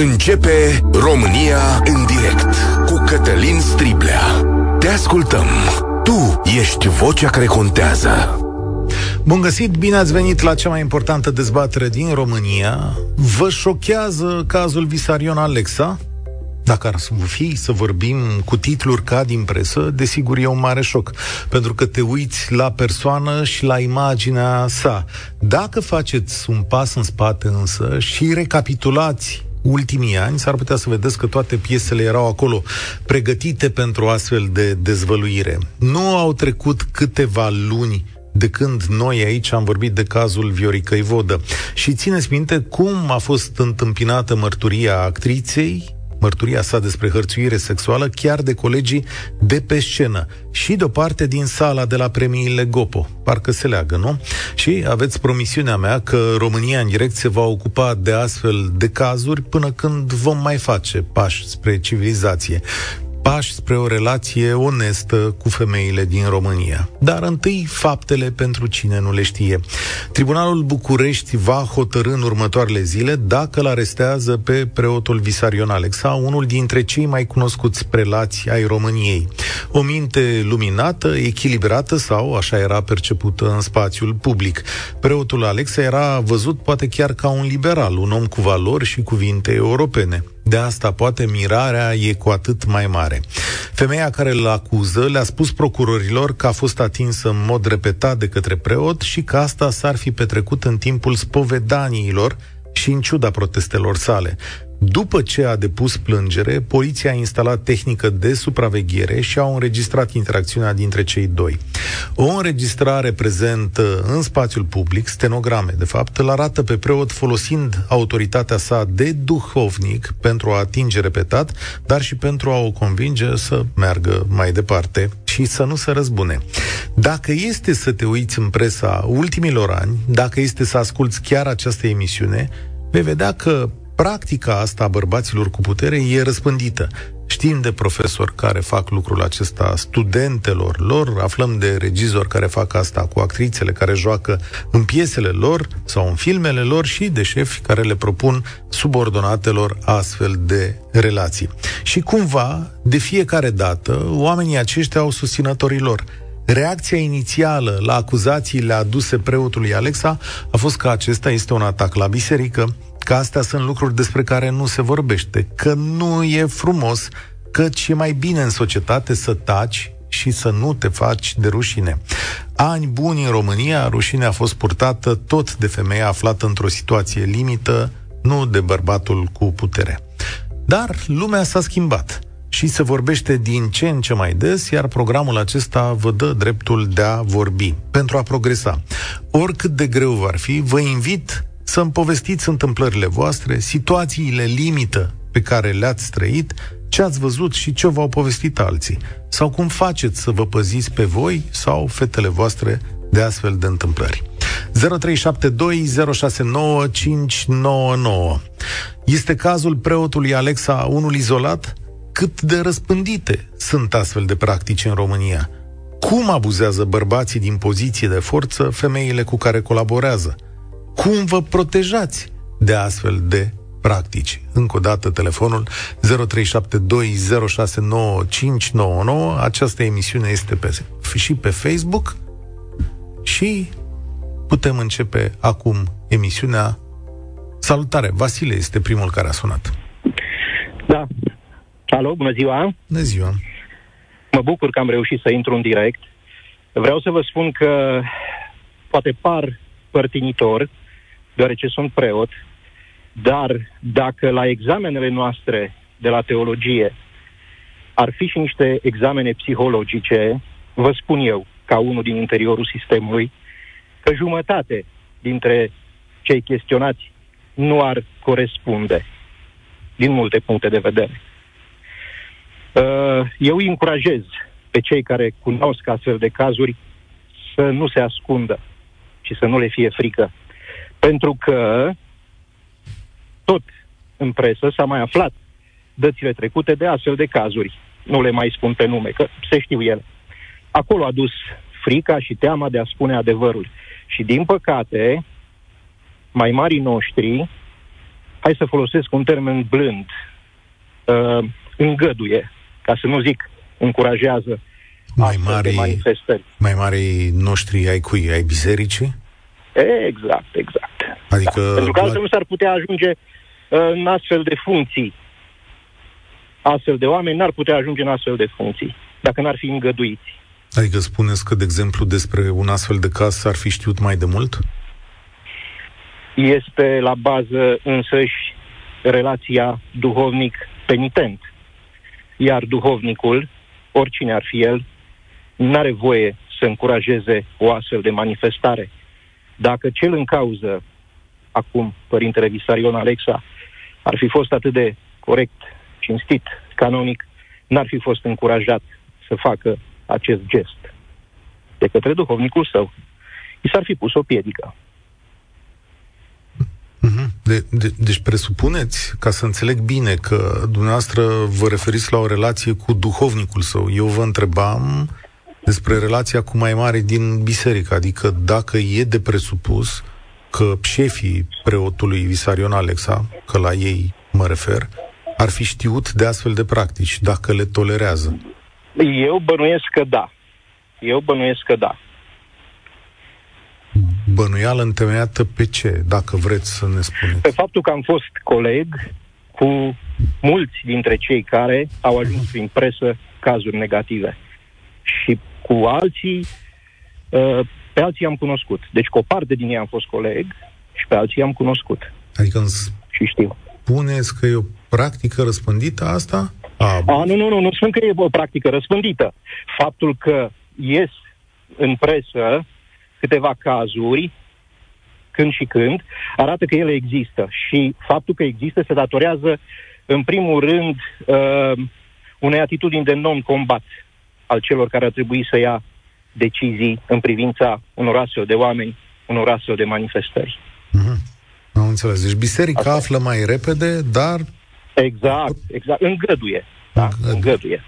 Începe România în direct cu Cătălin Striblea. Te ascultăm. Tu ești vocea care contează. Bun găsit, bine ați venit la cea mai importantă dezbatere din România. Vă șochează cazul Visarion Alexa? Dacă ar fi să vorbim cu titluri ca din presă, desigur e un mare șoc, pentru că te uiți la persoană și la imaginea sa. Dacă faceți un pas în spate însă și recapitulați ultimii ani, s-ar putea să vedeți că toate piesele erau acolo pregătite pentru astfel de dezvăluire. Nu au trecut câteva luni de când noi aici am vorbit de cazul Vioricăi Vodă. Și țineți minte cum a fost întâmpinată mărturia actriței mărturia sa despre hărțuire sexuală chiar de colegii de pe scenă și de o parte din sala de la premiile Gopo. Parcă se leagă, nu? Și aveți promisiunea mea că România în direct se va ocupa de astfel de cazuri până când vom mai face pași spre civilizație pași spre o relație onestă cu femeile din România. Dar întâi faptele pentru cine nu le știe. Tribunalul București va hotărâ în următoarele zile dacă îl arestează pe preotul Visarion Alexa, unul dintre cei mai cunoscuți prelați ai României. O minte luminată, echilibrată sau așa era percepută în spațiul public. Preotul Alexa era văzut poate chiar ca un liberal, un om cu valori și cuvinte europene. De asta poate mirarea e cu atât mai mare. Femeia care îl acuză le-a spus procurorilor că a fost atinsă în mod repetat de către preot și că asta s-ar fi petrecut în timpul spovedaniilor și în ciuda protestelor sale. După ce a depus plângere, poliția a instalat tehnică de supraveghere și au înregistrat interacțiunea dintre cei doi. O înregistrare prezentă în spațiul public, stenograme de fapt, îl arată pe preot folosind autoritatea sa de duhovnic pentru a atinge repetat, dar și pentru a o convinge să meargă mai departe și să nu se răzbune. Dacă este să te uiți în presa ultimilor ani, dacă este să asculți chiar această emisiune, vei vedea că practica asta a bărbaților cu putere e răspândită. Știm de profesori care fac lucrul acesta studentelor lor, aflăm de regizori care fac asta cu actrițele care joacă în piesele lor sau în filmele lor și de șefi care le propun subordonatelor astfel de relații. Și cumva, de fiecare dată, oamenii aceștia au susținătorii lor. Reacția inițială la acuzațiile aduse preotului Alexa a fost că acesta este un atac la biserică, că astea sunt lucruri despre care nu se vorbește, că nu e frumos, că e mai bine în societate să taci și să nu te faci de rușine. Ani buni în România, rușinea a fost purtată tot de femeia aflată într-o situație limită, nu de bărbatul cu putere. Dar lumea s-a schimbat și se vorbește din ce în ce mai des, iar programul acesta vă dă dreptul de a vorbi, pentru a progresa. Oricât de greu va fi, vă invit să-mi povestiți întâmplările voastre, situațiile limită pe care le-ați trăit, ce ați văzut și ce v-au povestit alții. Sau cum faceți să vă păziți pe voi sau fetele voastre de astfel de întâmplări. 0372069599 Este cazul preotului Alexa unul izolat? Cât de răspândite sunt astfel de practici în România? Cum abuzează bărbații din poziție de forță femeile cu care colaborează? Cum vă protejați de astfel de practici? Încă o dată telefonul 0372069599. Această emisiune este pe, și pe Facebook și putem începe acum emisiunea. Salutare! Vasile este primul care a sunat. Da. Alo, bună ziua! Bună ziua! Mă bucur că am reușit să intru în direct. Vreau să vă spun că poate par părtinitor, deoarece sunt preot, dar dacă la examenele noastre de la teologie ar fi și niște examene psihologice, vă spun eu, ca unul din interiorul sistemului, că jumătate dintre cei chestionați nu ar corespunde din multe puncte de vedere. Uh, eu îi încurajez pe cei care cunosc astfel de cazuri să nu se ascundă și să nu le fie frică. Pentru că tot în presă s-a mai aflat dățile trecute de astfel de cazuri. Nu le mai spun pe nume, că se știu ele. Acolo a dus frica și teama de a spune adevărul. Și din păcate, mai marii noștri hai să folosesc un termen blând, uh, îngăduie, ca să nu zic încurajează mai mari, manifestări. Mai mari noștri ai cui? Ai bisericii? Exact, exact. Adică... Da. Pentru că altfel nu s-ar putea ajunge uh, în astfel de funcții. Astfel de oameni n-ar putea ajunge în astfel de funcții, dacă n-ar fi îngăduiți. Adică spuneți că, de exemplu, despre un astfel de caz s-ar fi știut mai de mult? Este la bază însăși relația duhovnic-penitent. Iar duhovnicul, oricine ar fi el, nu are voie să încurajeze o astfel de manifestare. Dacă cel în cauză, acum Părintele Visarion Alexa, ar fi fost atât de corect, cinstit, canonic, n-ar fi fost încurajat să facă acest gest de către duhovnicul său. I s-ar fi pus o piedică. Mhm. De, de, deci presupuneți, ca să înțeleg bine, că dumneavoastră vă referiți la o relație cu duhovnicul său. Eu vă întrebam despre relația cu mai mare din biserică, adică dacă e de presupus că șefii preotului Visarion Alexa, că la ei mă refer, ar fi știut de astfel de practici, dacă le tolerează. Eu bănuiesc că da. Eu bănuiesc că da. Bănuială întemeiată pe ce, dacă vreți să ne spuneți? Pe faptul că am fost coleg cu mulți dintre cei care au ajuns prin presă cazuri negative. Și cu alții, uh, pe alții am cunoscut. Deci cu o parte din ei am fost coleg și pe alții am cunoscut. Adică îmi și știu. Spuneți că e o practică răspândită asta? A, A nu, nu, nu, nu spun că e o practică răspândită. Faptul că ies în presă câteva cazuri, când și când, arată că ele există. Și faptul că există se datorează, în primul rând, uh, unei atitudini de non-combat al celor care ar trebui să ia decizii în privința unor astfel de oameni, unor astfel de manifestări. Mm-hmm. Am înțeles. Deci biserica Asta. află mai repede, dar... Exact, exact. Îngăduie. Da, îngăduie. îngăduie.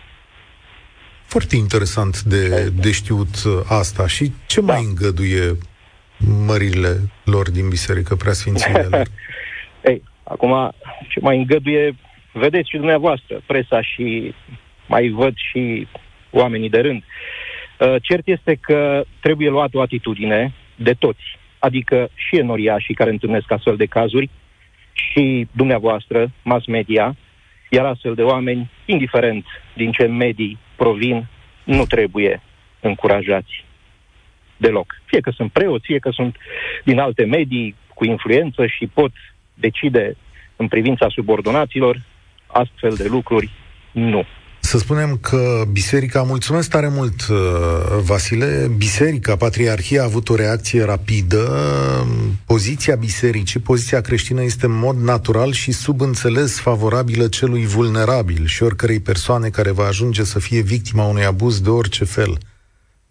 Foarte interesant de, de știut uh, asta. Și ce da. mai îngăduie mările lor din biserică, preasfințile lor? Ei, acum, ce mai îngăduie, vedeți și dumneavoastră, presa și mai văd și oamenii de rând. Uh, cert este că trebuie luat o atitudine de toți, adică și enoriașii care întâlnesc astfel de cazuri, și dumneavoastră, mass media, iar astfel de oameni, indiferent din ce medii provin, nu trebuie încurajați deloc. Fie că sunt preoți, fie că sunt din alte medii cu influență și pot decide în privința subordonaților, astfel de lucruri nu. Să spunem că biserica, mulțumesc tare mult, uh, Vasile, biserica, patriarhia a avut o reacție rapidă, poziția bisericii, poziția creștină este în mod natural și subînțeles favorabilă celui vulnerabil și oricărei persoane care va ajunge să fie victima unui abuz de orice fel,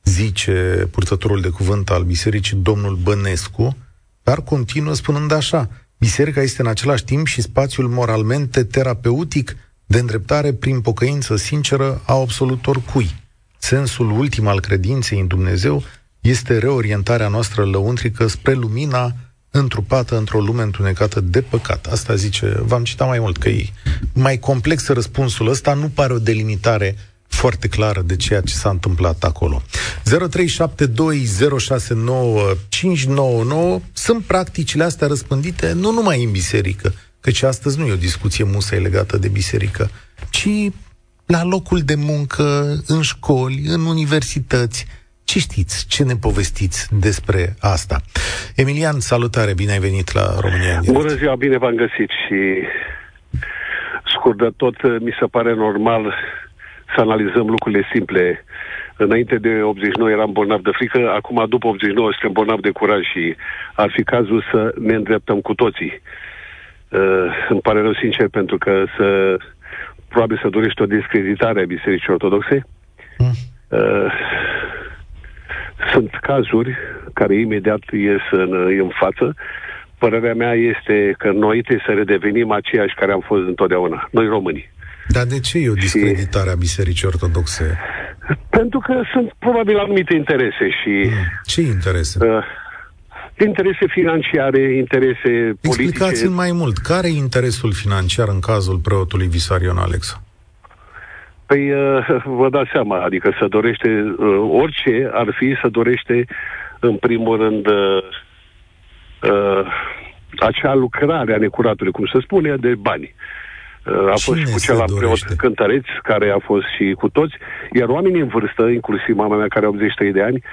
zice purtătorul de cuvânt al bisericii, domnul Bănescu, dar continuă spunând așa, biserica este în același timp și spațiul moralmente terapeutic de îndreptare prin pocăință sinceră a absolut oricui. Sensul ultim al credinței în Dumnezeu este reorientarea noastră lăuntrică spre lumina întrupată într-o lume întunecată de păcat. Asta zice, v-am citat mai mult, că e mai complex răspunsul ăsta, nu pare o delimitare foarte clară de ceea ce s-a întâmplat acolo. 0372069599 sunt practicile astea răspândite nu numai în biserică, căci astăzi nu e o discuție musai legată de biserică, ci la locul de muncă, în școli, în universități. Ce știți? Ce ne povestiți despre asta? Emilian, salutare, bine ai venit la România în Bună ziua, bine v-am găsit și scurt de tot, mi se pare normal să analizăm lucrurile simple. Înainte de 89 eram bolnav de frică, acum după 89 suntem bolnavi de curaj și ar fi cazul să ne îndreptăm cu toții. Uh, îmi pare rău sincer pentru că să, probabil să dorește o discreditare a Bisericii Ortodoxe. Mm. Uh, sunt cazuri care imediat ies în, în față. Părerea mea este că noi trebuie să redevenim aceiași care am fost întotdeauna, noi românii. Dar de ce e o discreditare și... a Bisericii Ortodoxe? Pentru că sunt probabil anumite interese și... Mm. Ce interese? Uh, de interese financiare, interese politice. Explicați-mi mai mult. Care e interesul financiar în cazul preotului Visarion Alexa? Păi, uh, vă dați seama, adică să dorește, uh, orice ar fi, să dorește, în primul rând, uh, uh, acea lucrare a necuratului, cum se spune, de bani. Uh, a Cine fost și cu se celălalt preot dorește? cântăreț, care a fost și cu toți, iar oamenii în vârstă, inclusiv mama mea care are 83 de ani,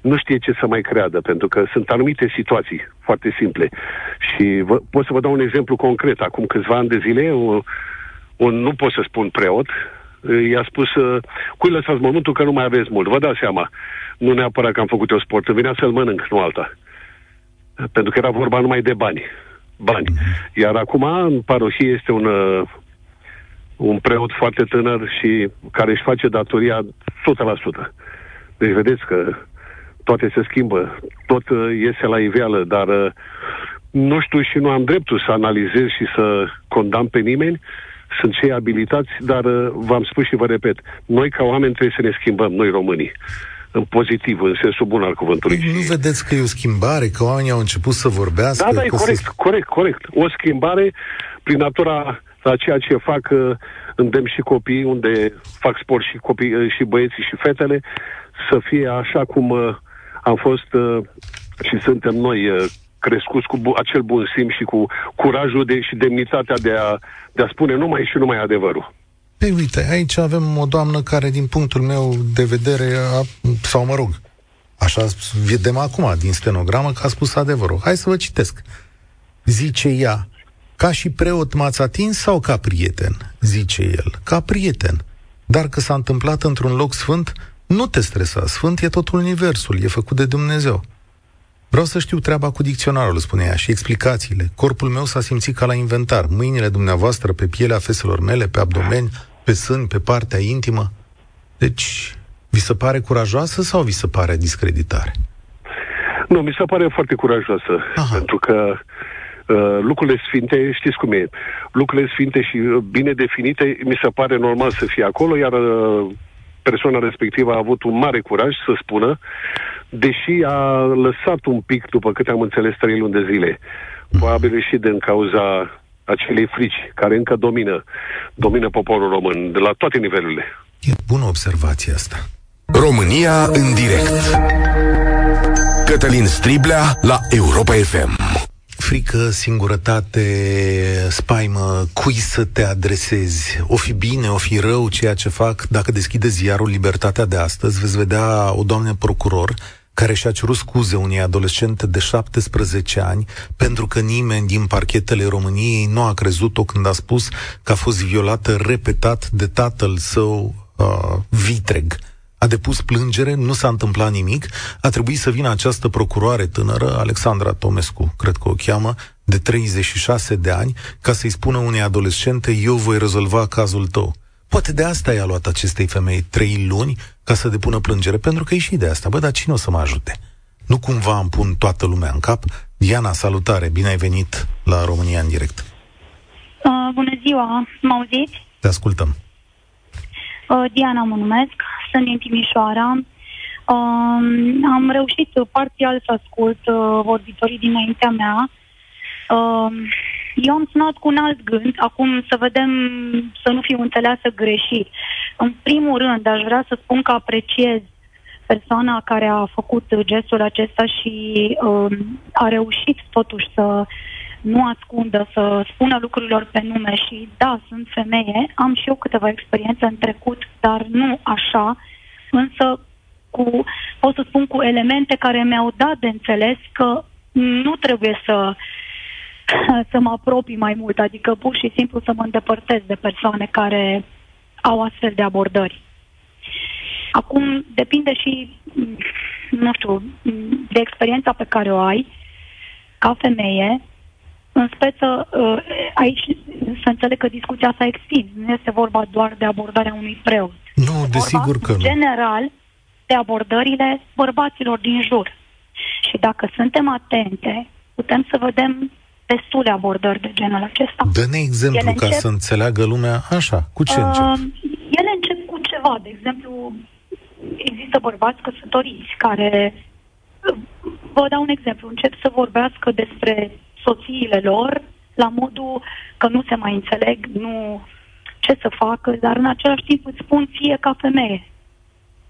nu știe ce să mai creadă, pentru că sunt anumite situații foarte simple. Și vă, pot să vă dau un exemplu concret. Acum câțiva ani de zile, un, un nu pot să spun preot, uh, i-a spus, uh, cui lăsați mormântul că nu mai aveți mult. Vă dați seama, nu neapărat că am făcut eu sport, îmi venea să-l mănânc, nu alta. Pentru că era vorba numai de bani. Bani. Iar acum, în parohie, este un, uh, un preot foarte tânăr și care își face datoria 100%. Deci vedeți că toate se schimbă, tot uh, iese la iveală, dar uh, nu știu și nu am dreptul să analizez și să condamn pe nimeni, sunt cei abilitați, dar uh, v-am spus și vă repet, noi ca oameni trebuie să ne schimbăm, noi românii, în pozitiv, în sensul bun al cuvântului. Păi nu Și- vedeți că e o schimbare, că oamenii au început să vorbească? da, da, e că corect, Se... corect, corect. O schimbare prin natura la ceea ce fac uh, îndemn și copiii, unde fac sport și copii, uh, și băieții și fetele, să fie așa cum uh, am fost uh, și suntem noi uh, crescuți cu bu- acel bun simț și cu curajul de, și demnitatea de a, de a spune numai și numai adevărul. Păi uite, aici avem o doamnă care, din punctul meu de vedere, a, sau mă rog, așa vedem acum din stenogramă că a spus adevărul. Hai să vă citesc. Zice ea, ca și preot m-ați atins sau ca prieten? Zice el, ca prieten. Dar că s-a întâmplat într-un loc sfânt, nu te stresa, sfânt e tot universul, e făcut de Dumnezeu. Vreau să știu treaba cu dicționarul, spune ea, și explicațiile. Corpul meu s-a simțit ca la inventar. Mâinile dumneavoastră pe pielea feselor mele, pe abdomen, pe sâni, pe partea intimă. Deci, vi se pare curajoasă sau vi se pare discreditare? Nu, mi se pare foarte curajoasă, Aha. pentru că uh, lucrurile sfinte, știți cum e, lucrurile sfinte și uh, bine definite, mi se pare normal să fie acolo, iar uh, persoana respectivă a avut un mare curaj să spună, deși a lăsat un pic, după câte am înțeles, trei luni de zile, probabil și din cauza acelei frici care încă domină, domină poporul român, de la toate nivelurile. E bună observația asta. România în direct. Cătălin Striblea la Europa FM. Frică, singurătate, spaimă, cui să te adresezi? O fi bine, o fi rău ceea ce fac? Dacă deschideți ziarul Libertatea de astăzi, veți vedea o doamnă procuror care și-a cerut scuze unei adolescente de 17 ani pentru că nimeni din parchetele României nu a crezut-o când a spus că a fost violată repetat de tatăl său uh, vitreg a depus plângere, nu s-a întâmplat nimic, a trebuit să vină această procuroare tânără, Alexandra Tomescu, cred că o cheamă, de 36 de ani, ca să-i spună unei adolescente, eu voi rezolva cazul tău. Poate de asta i-a luat acestei femei trei luni ca să depună plângere, pentru că e și de asta. Bă, dar cine o să mă ajute? Nu cumva îmi pun toată lumea în cap? Diana, salutare, bine ai venit la România în direct. Uh, bună ziua, mă auziți? Te ascultăm. Uh, Diana mă numesc, sunt din Timișoara. Uh, am reușit uh, parțial să ascult uh, vorbitorii dinaintea mea. Uh, eu am sunat cu un alt gând, acum să vedem, să nu fiu înțeleasă greșit. În primul rând, aș vrea să spun că apreciez persoana care a făcut gestul acesta și uh, a reușit totuși să nu ascundă, să spună lucrurilor pe nume și da, sunt femeie, am și eu câteva experiențe în trecut, dar nu așa, însă cu, pot să spun cu elemente care mi-au dat de înțeles că nu trebuie să să mă apropii mai mult, adică pur și simplu să mă îndepărtez de persoane care au astfel de abordări. Acum depinde și, m, nu știu, m, de experiența pe care o ai ca femeie, în speță, uh, aici să înțeleg că discuția s-a extins. Nu este vorba doar de abordarea unui preot. Nu, Este desigur vorba, că în nu. general, de abordările bărbaților din jur. Și dacă suntem atente, putem să vedem destule abordări de genul acesta. Dă-ne exemplu Ele ca încep- să înțeleagă lumea așa. Cu ce încep? Uh, ele încep cu ceva. De exemplu, există bărbați căsătoriți care uh, vă dau un exemplu. Încep să vorbească despre soțiile lor la modul că nu se mai înțeleg, nu ce să facă, dar în același timp îți spun ție ca femeie.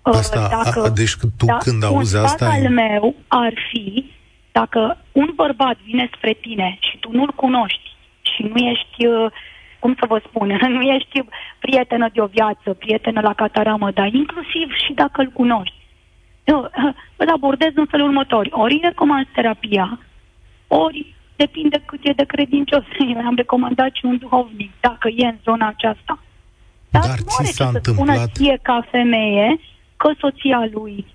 Asta, dacă, a, deci tu da, când auzi un asta... al meu ar fi dacă un bărbat vine spre tine și tu nu-l cunoști și nu ești, uh, cum să vă spun, nu ești prietenă de o viață, prietenă la cataramă, dar inclusiv și dacă îl cunoști, eu îl abordez în felul următor. Ori recomand terapia, ori depinde cât e de credincios. Eu am recomandat și un duhovnic, dacă e în zona aceasta. Dar, Dar ți s-a întâmplat... Spună ție ca femeie că soția lui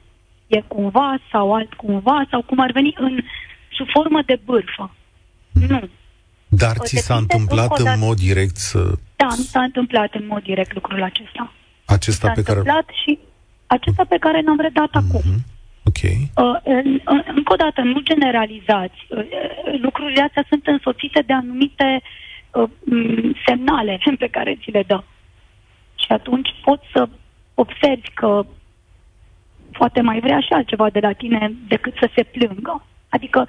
e cumva sau alt cumva sau cum ar veni în sub formă de bârfă. Hmm. Nu. Dar ți s-a întâmplat în mod direct să... Da, mi s-a întâmplat în mod direct lucrul acesta. Acesta s-a pe care... întâmplat și acesta pe care l-am redat mm-hmm. acum. Ok. Uh, în, în, încă o dată, nu generalizați. Uh, lucrurile astea sunt însoțite de anumite uh, semnale pe care ți le dă. Și atunci poți să observi că poate mai vrea și altceva de la tine decât să se plângă. Adică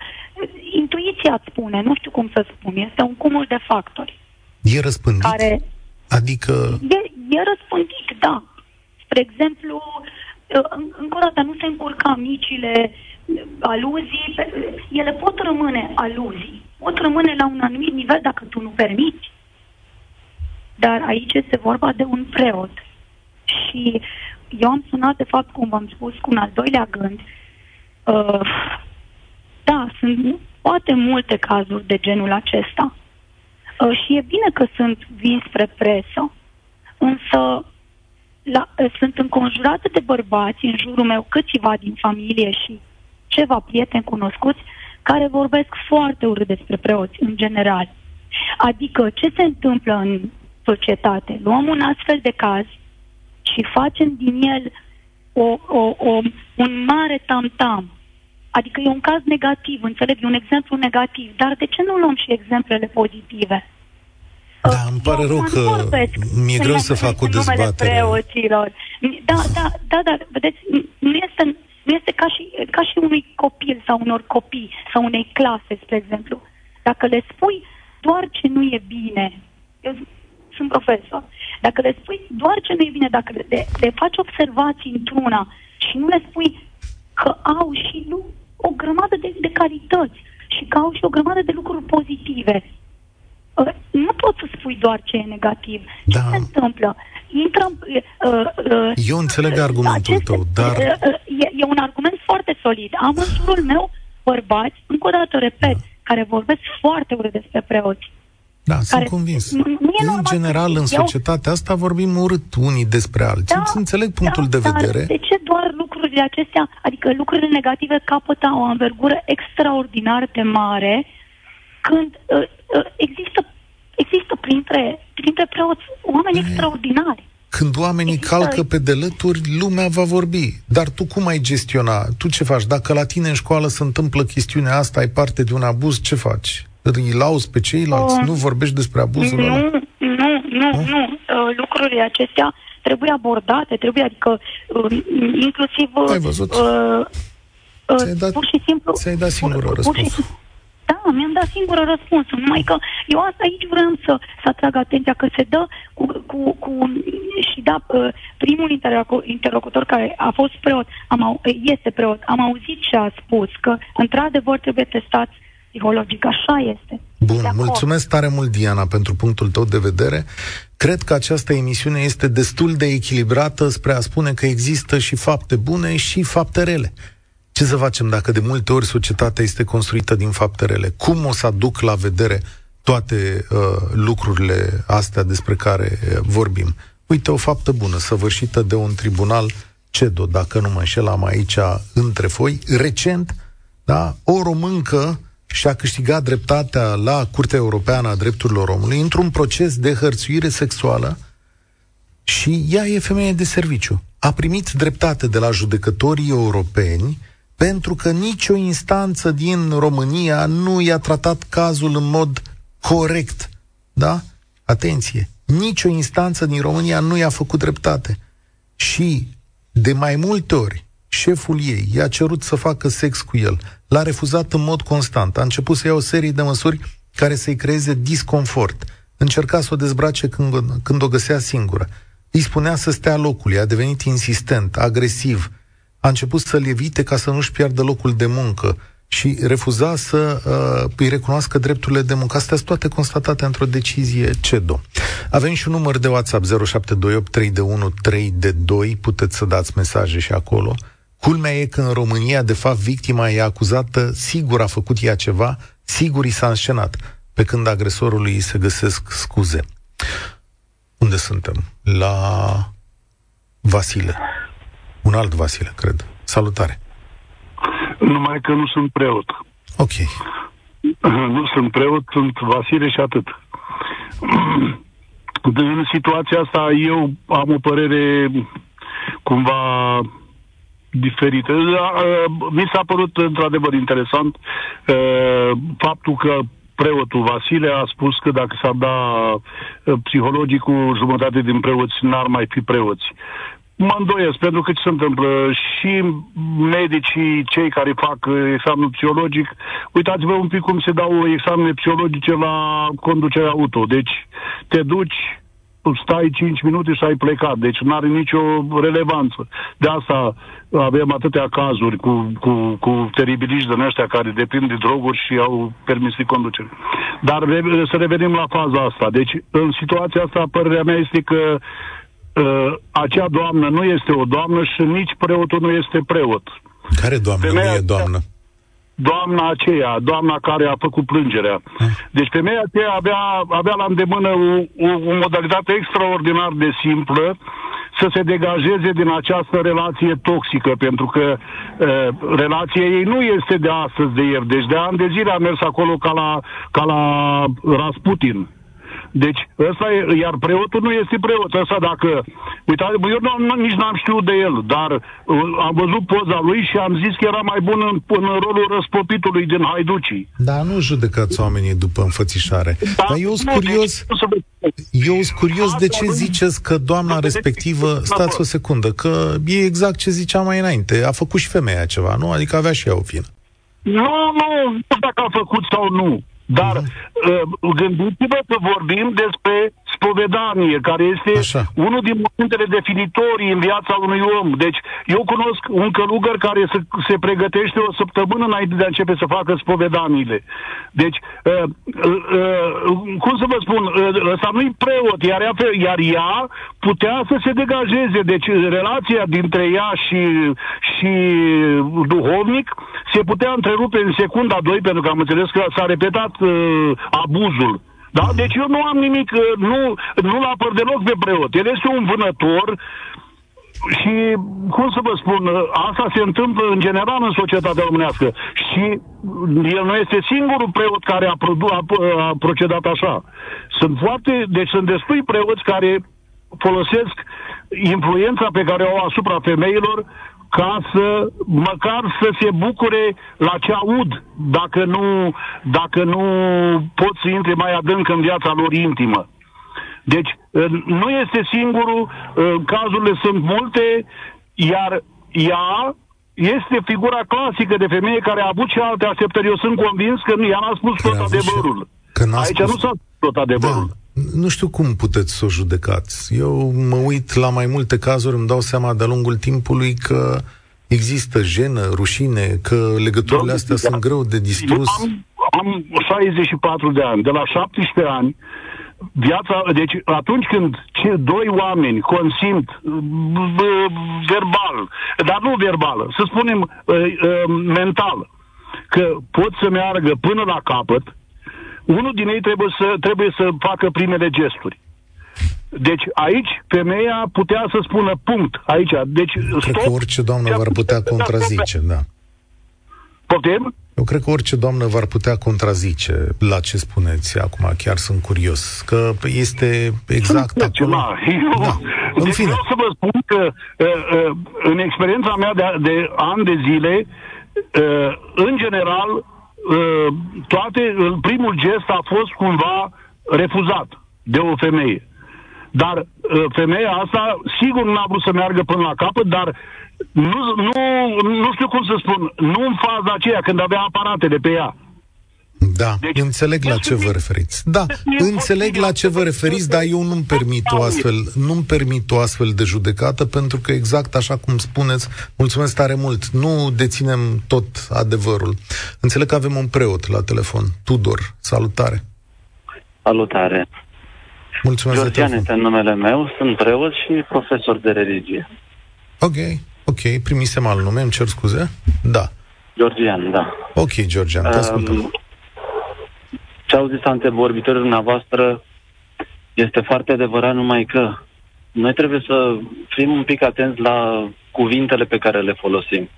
intuiția îți spune, nu știu cum să spun, este un cumul de factori. E răspândit? Care adică... E, e răspândit, da. Spre exemplu, încă o dată, nu se încurca micile aluzii, ele pot rămâne aluzii, pot rămâne la un anumit nivel dacă tu nu permiți. Dar aici este vorba de un preot. Și eu am sunat, de fapt, cum v-am spus, cu un al doilea gând. Uh, da, sunt poate multe cazuri de genul acesta. Uh, și e bine că sunt vin spre presă, însă la, uh, sunt înconjurată de bărbați în jurul meu, câțiva din familie și ceva prieteni cunoscuți, care vorbesc foarte urât despre preoți, în general. Adică, ce se întâmplă în societate? Luăm un astfel de caz și facem din el o, o, o, un mare tam-tam. Adică e un caz negativ, înțeleg, e un exemplu negativ, dar de ce nu luăm și exemplele pozitive? Da, îmi pare rău că mi-e greu să fac o dezbatere. Preoților. Da, da, da, da, vedeți, nu este, nu este ca, și, ca și unui copil sau unor copii sau unei clase, spre exemplu. Dacă le spui doar ce nu e bine, eu sunt profesor, dacă le spui doar ce nu e bine, dacă le, le faci observații într-una și nu le spui că au și nu, o grămadă de, de calități și că au și o grămadă de lucruri pozitive, uh, nu poți să spui doar ce e negativ. Da. Ce se întâmplă? Intră, uh, uh, Eu înțeleg argumentul aceste, tău, dar... Uh, uh, e, e un argument foarte solid. Am în jurul meu bărbați, încă o dată repet, da. care vorbesc foarte urât despre preoți. Da, care sunt convins. Nu, nu e în general, în societatea asta vorbim urât unii despre alții. Da, înțeleg punctul da, de vedere. Dar de ce doar lucrurile acestea, adică lucrurile negative capătă o anvergură extraordinar de mare când uh, uh, există, există printre, printre preoți oameni e, extraordinari. Când oamenii există... calcă pe delături, lumea va vorbi. Dar tu cum ai gestiona? Tu ce faci? Dacă la tine în școală se întâmplă chestiunea asta, ai parte de un abuz, ce faci? îi lauzi pe ceilalți? Uh, nu vorbești despre abuzul Nu, ăla? nu, nu, uh? nu. Uh, lucrurile acestea trebuie abordate, trebuie, adică uh, inclusiv... Uh, ai văzut? Uh, uh, ți-ai dat, pur și simplu... Ți-ai dat singură răspuns. Da, mi-am dat singură răspunsul, numai că eu asta aici vreau să, să atrag atenția, că se dă cu, cu, cu și da, uh, primul interlocutor care a fost preot, am, este preot, am auzit ce a spus, că într-adevăr trebuie testați psihologic. Așa este. Bun, mulțumesc tare mult, Diana, pentru punctul tău de vedere. Cred că această emisiune este destul de echilibrată spre a spune că există și fapte bune și fapte rele. Ce să facem dacă de multe ori societatea este construită din fapte rele? Cum o să aduc la vedere toate uh, lucrurile astea despre care uh, vorbim? Uite, o faptă bună, săvârșită de un tribunal CEDO, dacă nu mă înșel, am aici între foi, recent, da, o româncă și-a câștigat dreptatea la Curtea Europeană a Drepturilor Omului într-un proces de hărțuire sexuală și ea e femeie de serviciu. A primit dreptate de la judecătorii europeni pentru că nicio instanță din România nu i-a tratat cazul în mod corect. Da? Atenție! Nicio instanță din România nu i-a făcut dreptate. Și de mai multe ori șeful ei i-a cerut să facă sex cu el, l-a refuzat în mod constant, a început să ia o serie de măsuri care să-i creeze disconfort, încerca să o dezbrace când, când o găsea singură, îi spunea să stea locului, a devenit insistent, agresiv, a început să-l evite ca să nu-și piardă locul de muncă, și refuza să uh, îi recunoască drepturile de muncă. Astea sunt toate constatate într-o decizie CEDO. Avem și un număr de WhatsApp 0728 3 de 1 3 de 2. Puteți să dați mesaje și acolo. Culmea e că în România, de fapt, victima e acuzată, sigur a făcut ea ceva, sigur i s-a înșenat, pe când agresorului îi se găsesc scuze. Unde suntem? La Vasile. Un alt Vasile, cred. Salutare numai că nu sunt preot. Ok. Nu sunt preot, sunt Vasile și atât. În situația asta eu am o părere cumva diferită. Mi s-a părut într-adevăr interesant faptul că preotul Vasile a spus că dacă s-ar da psihologicul jumătate din preoți, n-ar mai fi preoți. Mă îndoiesc, pentru că ce se întâmplă? Și medicii, cei care fac examenul psihologic, uitați-vă un pic cum se dau examene psihologice la conducerea auto. Deci te duci, stai 5 minute și ai plecat. Deci nu are nicio relevanță. De asta avem atâtea cazuri cu, cu, cu teribiliști de ăștia care depind de droguri și au permis de conducere. Dar să revenim la faza asta. Deci, în situația asta, părerea mea este că uh, acea doamnă nu este o doamnă și nici preotul nu este preot. Care doamnă femeia nu e doamnă? Doamna aceea, doamna care a făcut plângerea. Ah. Deci femeia aceea avea, avea la îndemână o, o, o modalitate extraordinar de simplă să se degajeze din această relație toxică, pentru că uh, relația ei nu este de astăzi, de ieri. Deci de ani de zile a mers acolo ca la, ca la Rasputin. Deci, ăsta e, iar preotul nu este preot. Ăsta dacă, uitați, eu nu, nici n-am știut de el, dar uh, am văzut poza lui și am zis că era mai bun în, în rolul răspopitului din Haiducii. Da, nu judecați oamenii după înfățișare. Da, dar eu sunt curios, eu sunt curios de ce ziceți că doamna respectivă, stați o secundă, că e exact ce ziceam mai înainte, a făcut și femeia ceva, nu? Adică avea și ea o fină. Nu, nu, nu dacă a făcut sau nu. Dar uh-huh. uh, gândiți-vă că vorbim despre spovedanie, care este Așa. unul din momentele definitorii în viața unui om. Deci, eu cunosc un călugăr care se, se pregătește o săptămână înainte de a începe să facă spovedaniile. Deci, uh, uh, uh, cum să vă spun, uh, ăsta nu-i preot, iar ea, iar ea putea să se degajeze. Deci, relația dintre ea și, și duhovnic se putea întrerupe în secunda 2, pentru că am înțeles că s-a repetat uh, abuzul da? Deci eu nu am nimic, uh, nu, nu-l apăr deloc pe preot. El este un vânător și, cum să vă spun, uh, asta se întâmplă în general în societatea românească. Și el nu este singurul preot care a, produ- a, a procedat așa. Sunt foarte, deci sunt destui preoți care folosesc influența pe care o au asupra femeilor ca să, măcar să se bucure la ce aud, dacă nu, dacă nu pot să intre mai adânc în viața lor intimă. Deci, nu este singurul, cazurile sunt multe, iar ea este figura clasică de femeie care a avut și alte așteptări. Eu sunt convins că nu, ea n-a spus tot adevărul. Aici spus... nu s-a spus tot adevărul. Da nu știu cum puteți să o judecați. Eu mă uit la mai multe cazuri, îmi dau seama de-a lungul timpului că există jenă, rușine, că legăturile Domnul, astea da. sunt greu de distrus. am, am 64 de ani. De la 17 ani, viața, deci atunci când ce doi oameni consimt verbal, dar nu verbal, să spunem mental, că pot să meargă până la capăt, unul din ei trebuie să, trebuie să facă primele gesturi. Deci aici femeia putea să spună punct. Aici. Deci, Cred stop, că orice doamnă v-ar putea contrazice, da. Poftim? Eu cred că orice doamnă v-ar putea contrazice la ce spuneți acum, chiar sunt curios, că este exact sunt acolo. Da. În deci fine. vreau să vă spun că uh, uh, în experiența mea de, de ani de zile, uh, în general, Uh, toate, primul gest a fost cumva refuzat de o femeie. Dar uh, femeia asta, sigur, n-a vrut să meargă până la capăt, dar nu, nu, nu știu cum să spun, nu în faza aceea când avea aparatele pe ea. Da, deci, înțeleg la ce vă referiți. Da, înțeleg la ce vă referiți, dar eu nu-mi permit o astfel, nu-mi permit o astfel de judecată, pentru că exact așa cum spuneți, mulțumesc tare mult, nu deținem tot adevărul. Înțeleg că avem un preot la telefon. Tudor, salutare. Salutare. Mulțumesc Georgian este în numele meu, sunt preot și profesor de religie. Ok, ok, primisem al nume, îmi cer scuze? Da. Georgian, da. Ok, Georgian, te ascultăm. Um, ce au zis antevorbitorii dumneavoastră este foarte adevărat, numai că noi trebuie să fim un pic atenți la cuvintele pe care le folosim.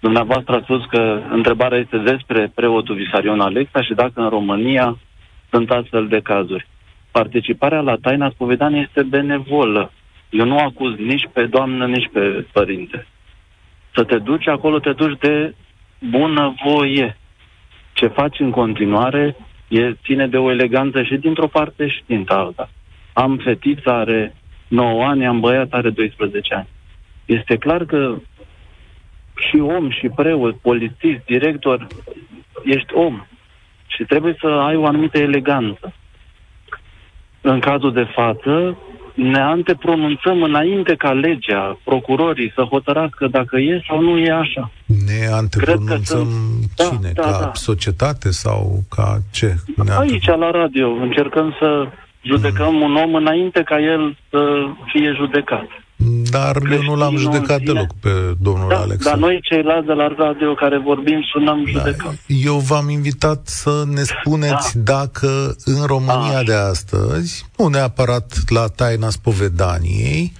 Dumneavoastră a spus că întrebarea este despre preotul Visarion Alexa și dacă în România sunt astfel de cazuri. Participarea la taina spovedanie este benevolă. Eu nu acuz nici pe doamnă, nici pe părinte. Să te duci acolo, te duci de bună voie. Ce faci în continuare e, ține de o eleganță și dintr-o parte și din alta. Am fetiță, are 9 ani, am băiat, are 12 ani. Este clar că și om, și preot, polițist, director, ești om. Și trebuie să ai o anumită eleganță. În cazul de față, ne antepronunțăm înainte ca legea, procurorii să hotărască dacă e sau nu e așa. Ne antepronunțăm sunt... Da, cine? Da, ca da, da. societate sau ca ce? Ne Aici, la radio, încercăm să judecăm mm. un om înainte ca el să fie judecat. Dar eu nu l-am judecat deloc pe domnul da, Alex. Dar noi ceilalți de la radio care vorbim sunăm da, judecat. Eu v-am invitat să ne spuneți da. dacă în România A. de astăzi, nu neapărat la taina spovedaniei,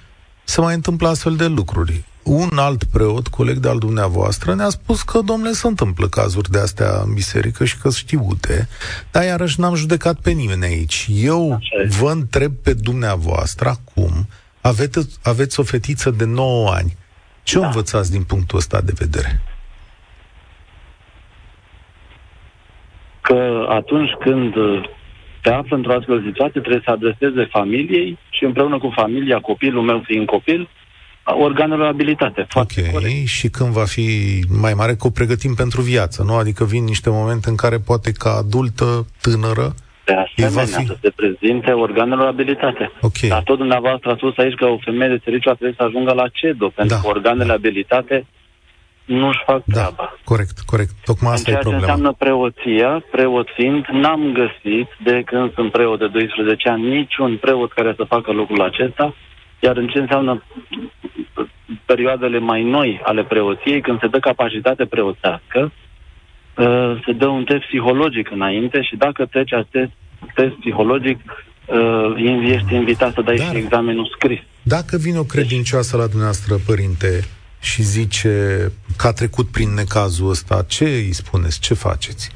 se mai întâmplă astfel de lucruri. Un alt preot, coleg de-al dumneavoastră, ne-a spus că, domnule, se întâmplă cazuri de astea în biserică și că știute, dar iarăși n-am judecat pe nimeni aici. Eu vă întreb pe dumneavoastră acum, aveți, aveți o fetiță de 9 ani. Ce da. învățați din punctul ăsta de vedere? Că atunci când te află într-o astfel de situație, trebuie să adreseze familiei și împreună cu familia, copilul meu fiind copil, organele abilitate. Ok, corect. și când va fi mai mare, că o pregătim pentru viață, nu? Adică vin niște momente în care poate ca adultă, tânără, de asemenea, fi... să se prezinte organelor abilitate. Okay. Dar tot dumneavoastră a spus aici că o femeie de serviciu trebuie să ajungă la CEDO, pentru da. că organele da. abilitate nu-și fac da, treaba. corect, corect. Tocmai asta în e problema. ce înseamnă preoția, preot fiind, n-am găsit, de când sunt preot de 12 ani, niciun preot care să facă lucrul acesta, iar în ce înseamnă perioadele mai noi ale preoției, când se dă capacitate preoțească, Uh, se dă un test psihologic înainte și dacă treci acest test psihologic, uh, ești invitat să dai Dar, și examenul scris. Dacă vine o credincioasă la dumneavoastră, părinte, și zice că a trecut prin necazul ăsta, ce îi spuneți? Ce faceți?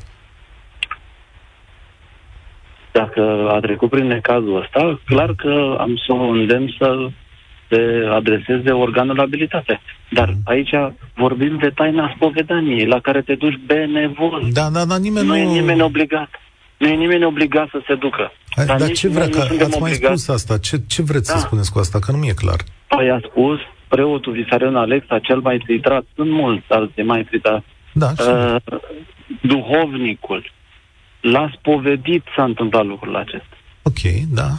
Dacă a trecut prin necazul ăsta, clar că am să o îndemn să se adreseze organul abilitate. Dar mm. aici vorbim de taina spovedaniei, la care te duci benevol. Da, da, da, nimeni nu... Nu e nimeni obligat. Nu e nimeni obligat să se ducă. Hai, dar, dar ce vrea? Că ați mai obligat. spus asta. Ce, ce vreți da. să spuneți cu asta? Că nu mi-e clar. Păi a spus preotul Visarion Alexa, cel mai tritrat, sunt mulți alții mai tritat. Da, uh, duhovnicul. L-a spovedit s-a întâmplat lucrul acesta. Ok, da.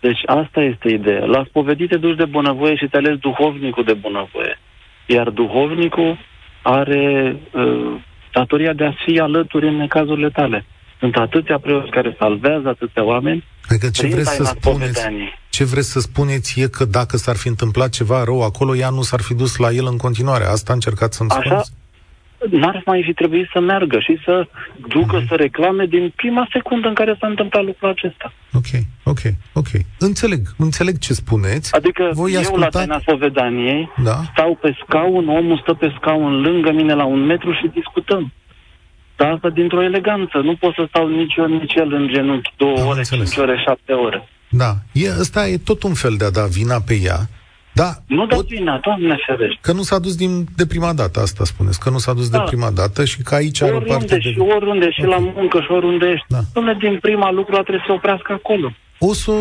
Deci asta este ideea. La spovedit te duci de bunăvoie și te alegi duhovnicul de bunăvoie. Iar duhovnicul are uh, datoria de a fi alături în cazurile tale. Sunt atâția preoți care salvează atâția oameni. Adică ce vreți să spuneți? Ce vreți să spuneți e că dacă s-ar fi întâmplat ceva rău acolo, ea nu s-ar fi dus la el în continuare. Asta încercați să-mi spuneți? N-ar mai fi trebuit să meargă și să ducă mm-hmm. să reclame din prima secundă în care s-a întâmplat lucrul acesta. Ok, ok, ok. Înțeleg, înțeleg ce spuneți. Adică Voi eu ascultat... la Taina Sovedaniei da? stau pe scaun, omul stă pe scaun lângă mine la un metru și discutăm. Dar asta dintr-o eleganță. Nu pot să stau nici eu, nici el în genunchi două Am ore, înțeles. cinci ore, șapte ore. Da, e, ăsta e tot un fel de a da vina pe ea da. Nu da vina, Doamne ferește. Că nu s-a dus din, de prima dată, asta spuneți, că nu s-a dus da. de prima dată și că aici oriunde, are o parte și de... oriunde, și okay. la muncă, și oriunde ești. Da. Dom'le, din prima lucru trebuie să se oprească acolo. o să,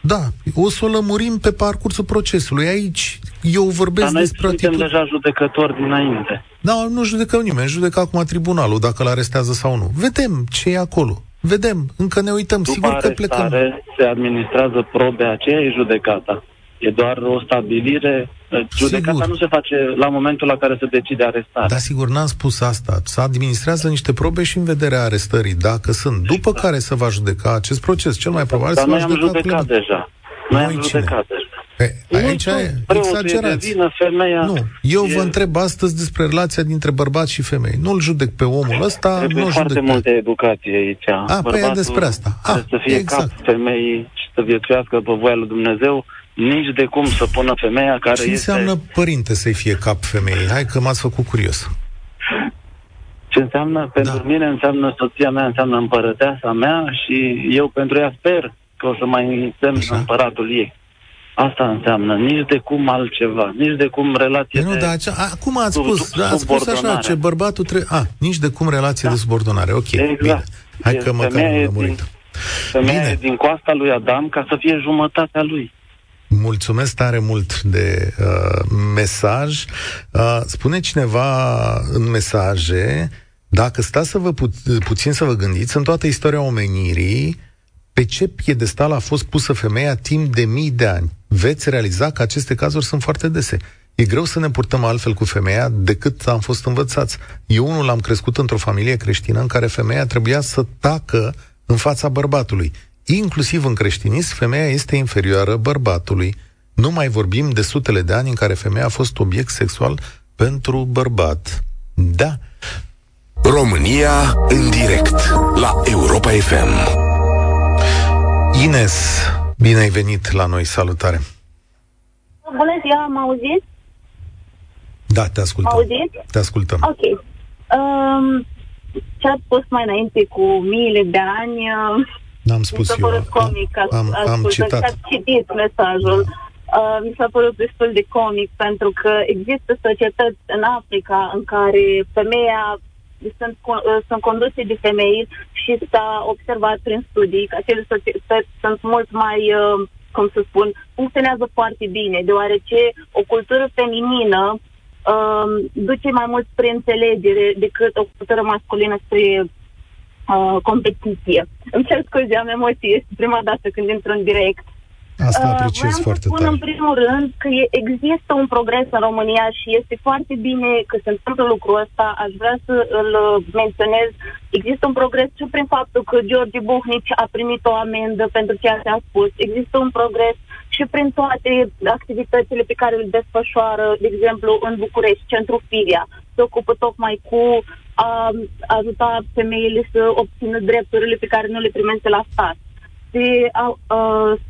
da, o să o lămurim pe parcursul procesului. Aici eu vorbesc Dar noi despre suntem atitudine. deja judecători dinainte. Da, nu judecăm nimeni, judecă acum tribunalul dacă îl arestează sau nu. Vedem ce e acolo. Vedem, încă ne uităm, După sigur că plecăm. arestare se administrează probe, aceea e judecata. E doar o stabilire. Judecata Sigur. nu se face la momentul la care se decide arestarea. Da, sigur, n-am spus asta. Se administrează niște probe și în vederea arestării, dacă sunt. După care se va judeca acest proces. Cel mai probabil Dar se va noi am judeca judecat plin. deja. Noi am Noi cine? judecat deja. E, aici Nu, e preotul e de exagerați. vină, femeia... Nu, eu e- vă întreb astăzi despre relația dintre bărbați și femei. Nu-l judec pe omul ăsta, Trebuie nu foarte judec pe... multă educație aici. A, păi e despre asta. Trebuie A, să fie exact. cap femeii și să viețuiască pe voia lui Dumnezeu, nici de cum să pună femeia care Ce este... înseamnă părinte să-i fie cap femeii? Hai că m-ați făcut curios. Ce înseamnă? Pentru Da. mine înseamnă soția mea, înseamnă împărăteasa mea și eu pentru ea sper că o să mai semn Așa. împăratul ei. Asta înseamnă, nici de cum altceva, nici de cum relație Păi nu, de... dar acea, acum ați sub- spus, sub- da, ați spus așa, subordonare. ce bărbatul trebuie... A, nici de cum relație de subordonare, ok, Exact. bine. Hai E- că măcar femeia am e lămurit. din- Femeia Bine. e din coasta lui Adam ca să fie jumătatea lui. Mulțumesc tare mult de uh, mesaj. Uh, spune cineva în mesaje, dacă stați să vă pu- puțin să vă gândiți, în toată istoria omenirii, pe ce piedestal a fost pusă femeia timp de mii de ani? Veți realiza că aceste cazuri sunt foarte dese. E greu să ne purtăm altfel cu femeia decât am fost învățați. Eu unul am crescut într-o familie creștină în care femeia trebuia să tacă în fața bărbatului. Inclusiv în creștinism, femeia este inferioară bărbatului. Nu mai vorbim de sutele de ani în care femeia a fost obiect sexual pentru bărbat. Da, România în direct la Europa FM. Ines, bine ai venit la noi, salutare. Bună ziua, am auzit? Da, te ascultăm. Auzit? Te ascultăm. Ok. Um, ce ați spus mai înainte cu miile de ani, uh, N-am mi spus s-a eu. părut comic. Ați, Am, am ascultat și citat. ați citit mesajul. Uh, mi s-a părut destul de comic pentru că există societăți în Africa în care femeia sunt, co- uh, sunt conduse de femei și s-a observat prin studii că acele societăți sunt mult mai, uh, cum să spun, funcționează foarte bine, deoarece o cultură feminină um, duce mai mult spre înțelegere decât o cultură masculină spre uh, competiție. Îmi cer scuze, am emoții, este prima dată când intru în direct. Asta Uh, apreciez voiam foarte să spun tare. în primul rând că e, există un progres în România și este foarte bine că se întâmplă lucrul ăsta. Aș vrea să îl uh, menționez. Există un progres și prin faptul că George Buhnici a primit o amendă pentru ceea ce a spus. Există un progres și prin toate activitățile pe care le desfășoară, de exemplu, în București, Centrul Filia. Se ocupă tocmai cu a ajuta femeile să obțină drepturile pe care nu le primește la stat se, a, a,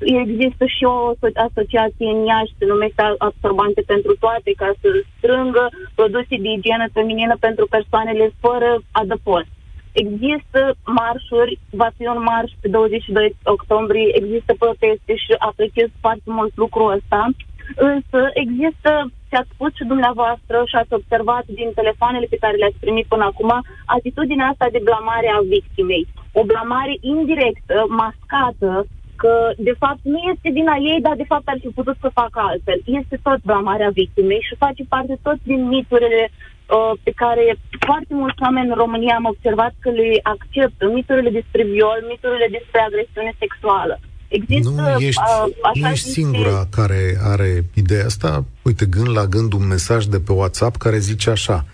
există și o aso- asociație în Iași, se numește Absorbante pentru Toate, ca să strângă produse de igienă feminină pentru persoanele fără adăpost. Există marșuri, va fi un marș pe 22 octombrie, există proteste și apreciez foarte mult lucrul ăsta, însă există, ce ați spus și dumneavoastră și ați observat din telefoanele pe care le-ați primit până acum, atitudinea asta de blamare a victimei. O blamare indirectă, mascată, că de fapt nu este vina ei, dar de fapt ar fi putut să facă altfel. Este tot blamarea victimei și face parte tot din miturile uh, pe care foarte mulți oameni în România am observat că le acceptă. Miturile despre viol, miturile despre agresiune sexuală. Există, Nu ești, uh, așa nu ești zise- singura care are ideea asta. Uite, gând la gând un mesaj de pe WhatsApp care zice așa,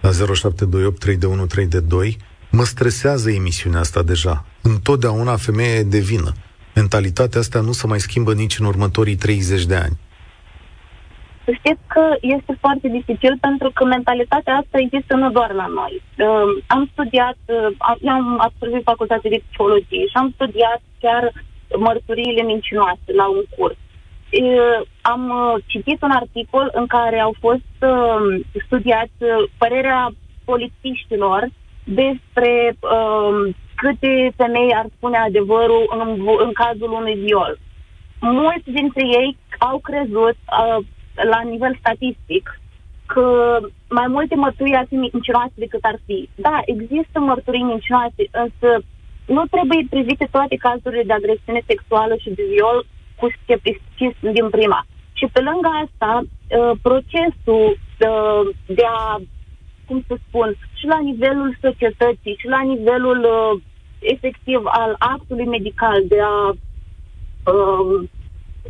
la 0728 321 322, mă stresează emisiunea asta deja. Întotdeauna femeia e de vină. Mentalitatea asta nu se mai schimbă nici în următorii 30 de ani. Să știți că este foarte dificil pentru că mentalitatea asta există nu doar la noi. Uh, am studiat, uh, am- eu am absolvit facultatea de psihologie și am studiat chiar mărturiile mincinoase la un curs. Uh, am uh, citit un articol în care au fost uh, studiați uh, părerea polițiștilor despre uh, câte femei ar spune adevărul în, în cazul unui viol. Mulți dintre ei au crezut uh, la nivel statistic că mai multe mărturii ar fi mincinoase decât ar fi. Da, există mărturii mincinoase, însă nu trebuie privite toate cazurile de agresiune sexuală și de viol cu scepticism din prima. Și pe lângă asta, uh, procesul uh, de a, cum să spun, și la nivelul societății, și la nivelul uh, efectiv al actului medical, de a,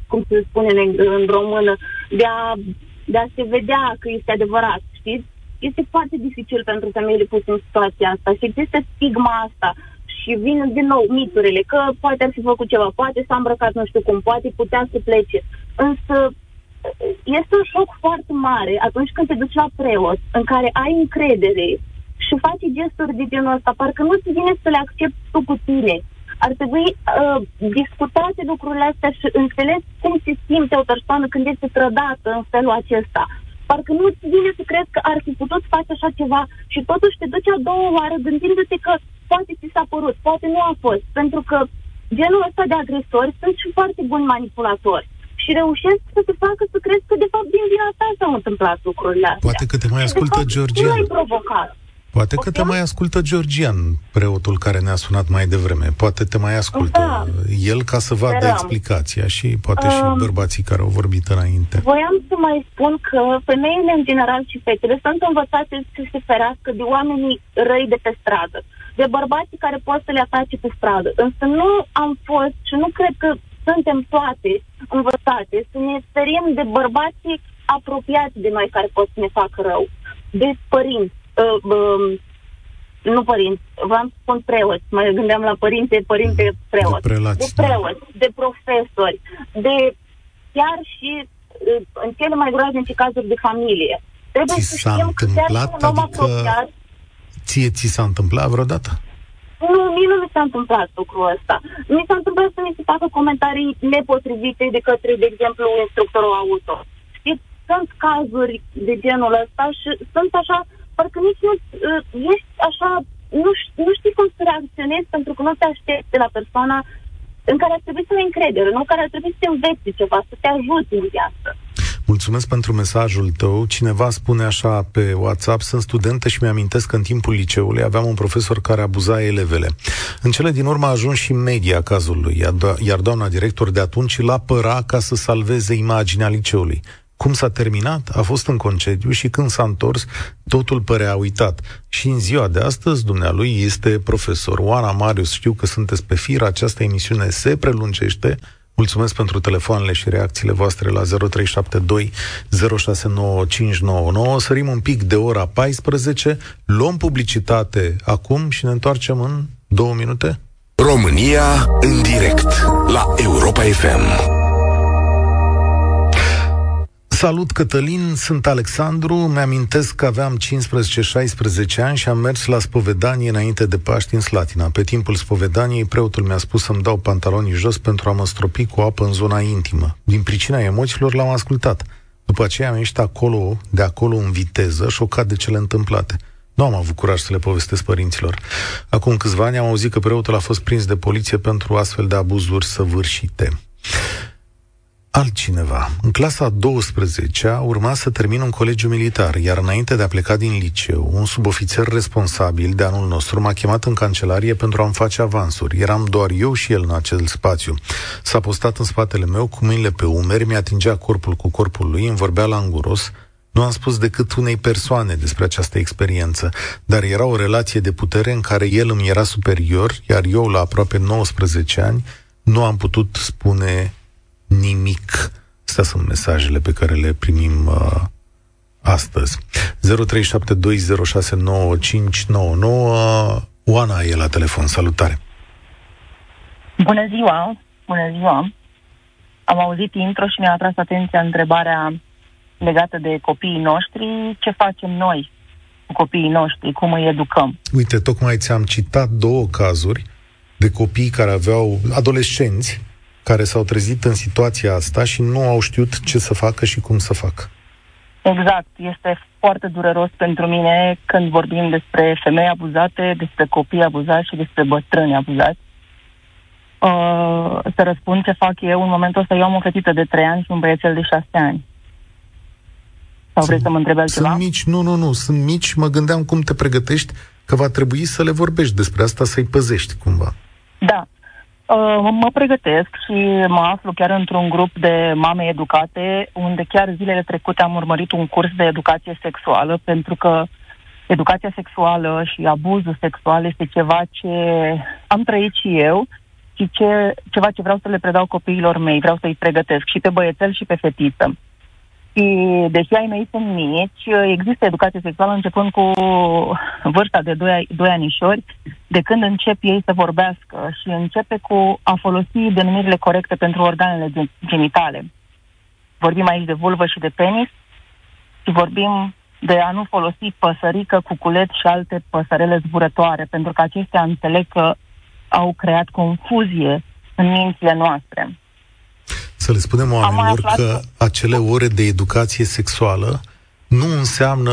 cum se spune în, în română, de a, de a se vedea că este adevărat, știți? Este foarte dificil pentru femeile puse în situația asta și există stigma asta și vin din nou miturile, că poate ar fi făcut ceva, poate s-a îmbrăcat nu știu cum, poate putea să plece. Însă este un șoc foarte mare atunci când te duci la preot, în care ai încredere și faci gesturi de genul ăsta, parcă nu ți vine să le accepti tu cu tine. Ar trebui uh, discutate lucrurile astea și înțeles cum se simte o persoană când este trădată în felul acesta. Parcă nu ți vine să crezi că ar fi putut face așa ceva și totuși te duci a doua oară gândindu-te că poate ți s-a părut, poate nu a fost, pentru că genul ăsta de agresori sunt și foarte buni manipulatori și reușesc să te facă să crezi că de fapt din vina ta s-au întâmplat lucrurile astea. Poate că te mai ascultă Georgian. Nu ai provocat. Poate că te mai ascultă Georgian, preotul care ne-a sunat mai devreme. Poate te mai ascultă da. el ca să vadă Sperăm. explicația și poate um, și bărbații care au vorbit înainte. Voiam să mai spun că femeile în general și fetele sunt învățate să se ferească de oamenii răi de pe stradă, de bărbații care pot să le atace pe stradă. Însă nu am fost și nu cred că suntem toate învățate să ne speriem de bărbații apropiați de noi care pot să ne facă rău, de părinți, uh, uh, nu părinți, vreau să spun preoți, mă gândeam la părinte, părinte preot, de, prelați, de preoți, da. de profesori, de chiar și uh, în cele mai groaznice cazuri de familie. Trebuie ți să știm că chiar un om adică apropiat... Ție ți s-a întâmplat vreodată? Nu, mie nu mi s-a întâmplat lucrul ăsta. Mi s-a întâmplat să mi se facă comentarii nepotrivite de către, de exemplu, instructorul auto. Știți, sunt cazuri de genul ăsta și sunt așa, parcă nici nu uh, ești așa, nu, nu știi cum să reacționezi pentru că nu te aștepți de la persoana în care ar trebui să ai încredere, nu care ar trebui să te înveți ceva, să te ajute în viață. Mulțumesc pentru mesajul tău. Cineva spune așa pe WhatsApp, sunt studentă și mi-amintesc că în timpul liceului aveam un profesor care abuza elevele. În cele din urmă a ajuns și media cazului, iar doamna director de atunci îl apăra ca să salveze imaginea liceului. Cum s-a terminat? A fost în concediu și când s-a întors, totul părea uitat. Și în ziua de astăzi, dumnealui este profesor. Oana Marius, știu că sunteți pe fir, această emisiune se prelungește, Mulțumesc pentru telefoanele și reacțiile voastre la 0372 069599. Sărim un pic de ora 14, luăm publicitate acum și ne întoarcem în două minute. România în direct la Europa FM. Salut, Cătălin, sunt Alexandru, mi-amintesc că aveam 15-16 ani și am mers la spovedanie înainte de Paști în Slatina. Pe timpul spovedaniei, preotul mi-a spus să-mi dau pantalonii jos pentru a mă stropi cu apă în zona intimă. Din pricina emoțiilor l-am ascultat. După aceea am ieșit acolo, de acolo în viteză, șocat de cele întâmplate. Nu am avut curaj să le povestesc părinților. Acum câțiva ani am auzit că preotul a fost prins de poliție pentru astfel de abuzuri săvârșite altcineva. În clasa 12 urma să termin un colegiu militar, iar înainte de a pleca din liceu, un subofițer responsabil de anul nostru m-a chemat în cancelarie pentru a-mi face avansuri. Eram doar eu și el în acel spațiu. S-a postat în spatele meu, cu mâinile pe umeri, mi-atingea corpul cu corpul lui, îmi vorbea la înguros, nu am spus decât unei persoane despre această experiență, dar era o relație de putere în care el îmi era superior, iar eu, la aproape 19 ani, nu am putut spune nimic. Astea sunt mesajele pe care le primim uh, astăzi. 0372069599 Oana e la telefon. Salutare! Bună ziua! Bună ziua! Am auzit intro și mi-a atras atenția întrebarea legată de copiii noștri. Ce facem noi cu copiii noștri? Cum îi educăm? Uite, tocmai ți-am citat două cazuri de copii care aveau adolescenți care s-au trezit în situația asta și nu au știut ce să facă și cum să facă. Exact. Este foarte dureros pentru mine când vorbim despre femei abuzate, despre copii abuzați și despre bătrâni abuzați. Uh, să răspund ce fac eu. În momentul ăsta eu am o fetiță de 3 ani și un băiețel de 6 ani. Sau vrei să mă întrebi altceva? Sunt mici, nu, nu, nu, sunt mici. Mă gândeam cum te pregătești că va trebui să le vorbești despre asta, să-i păzești cumva. Da. Uh, mă pregătesc și mă aflu chiar într-un grup de mame educate, unde chiar zilele trecute am urmărit un curs de educație sexuală, pentru că educația sexuală și abuzul sexual este ceva ce am trăit și eu și ce, ceva ce vreau să le predau copiilor mei, vreau să-i pregătesc și pe băiețel și pe fetiță. Și deși ai mei sunt mici, există educație sexuală începând cu vârsta de 2, 2 anișori, de când încep ei să vorbească și începe cu a folosi denumirile corecte pentru organele genitale. Vorbim aici de vulvă și de penis și vorbim de a nu folosi păsărică, cuculet și alte păsărele zburătoare, pentru că acestea înțeleg că au creat confuzie în mințile noastre. Să le spunem oamenilor că acele ore de educație sexuală nu înseamnă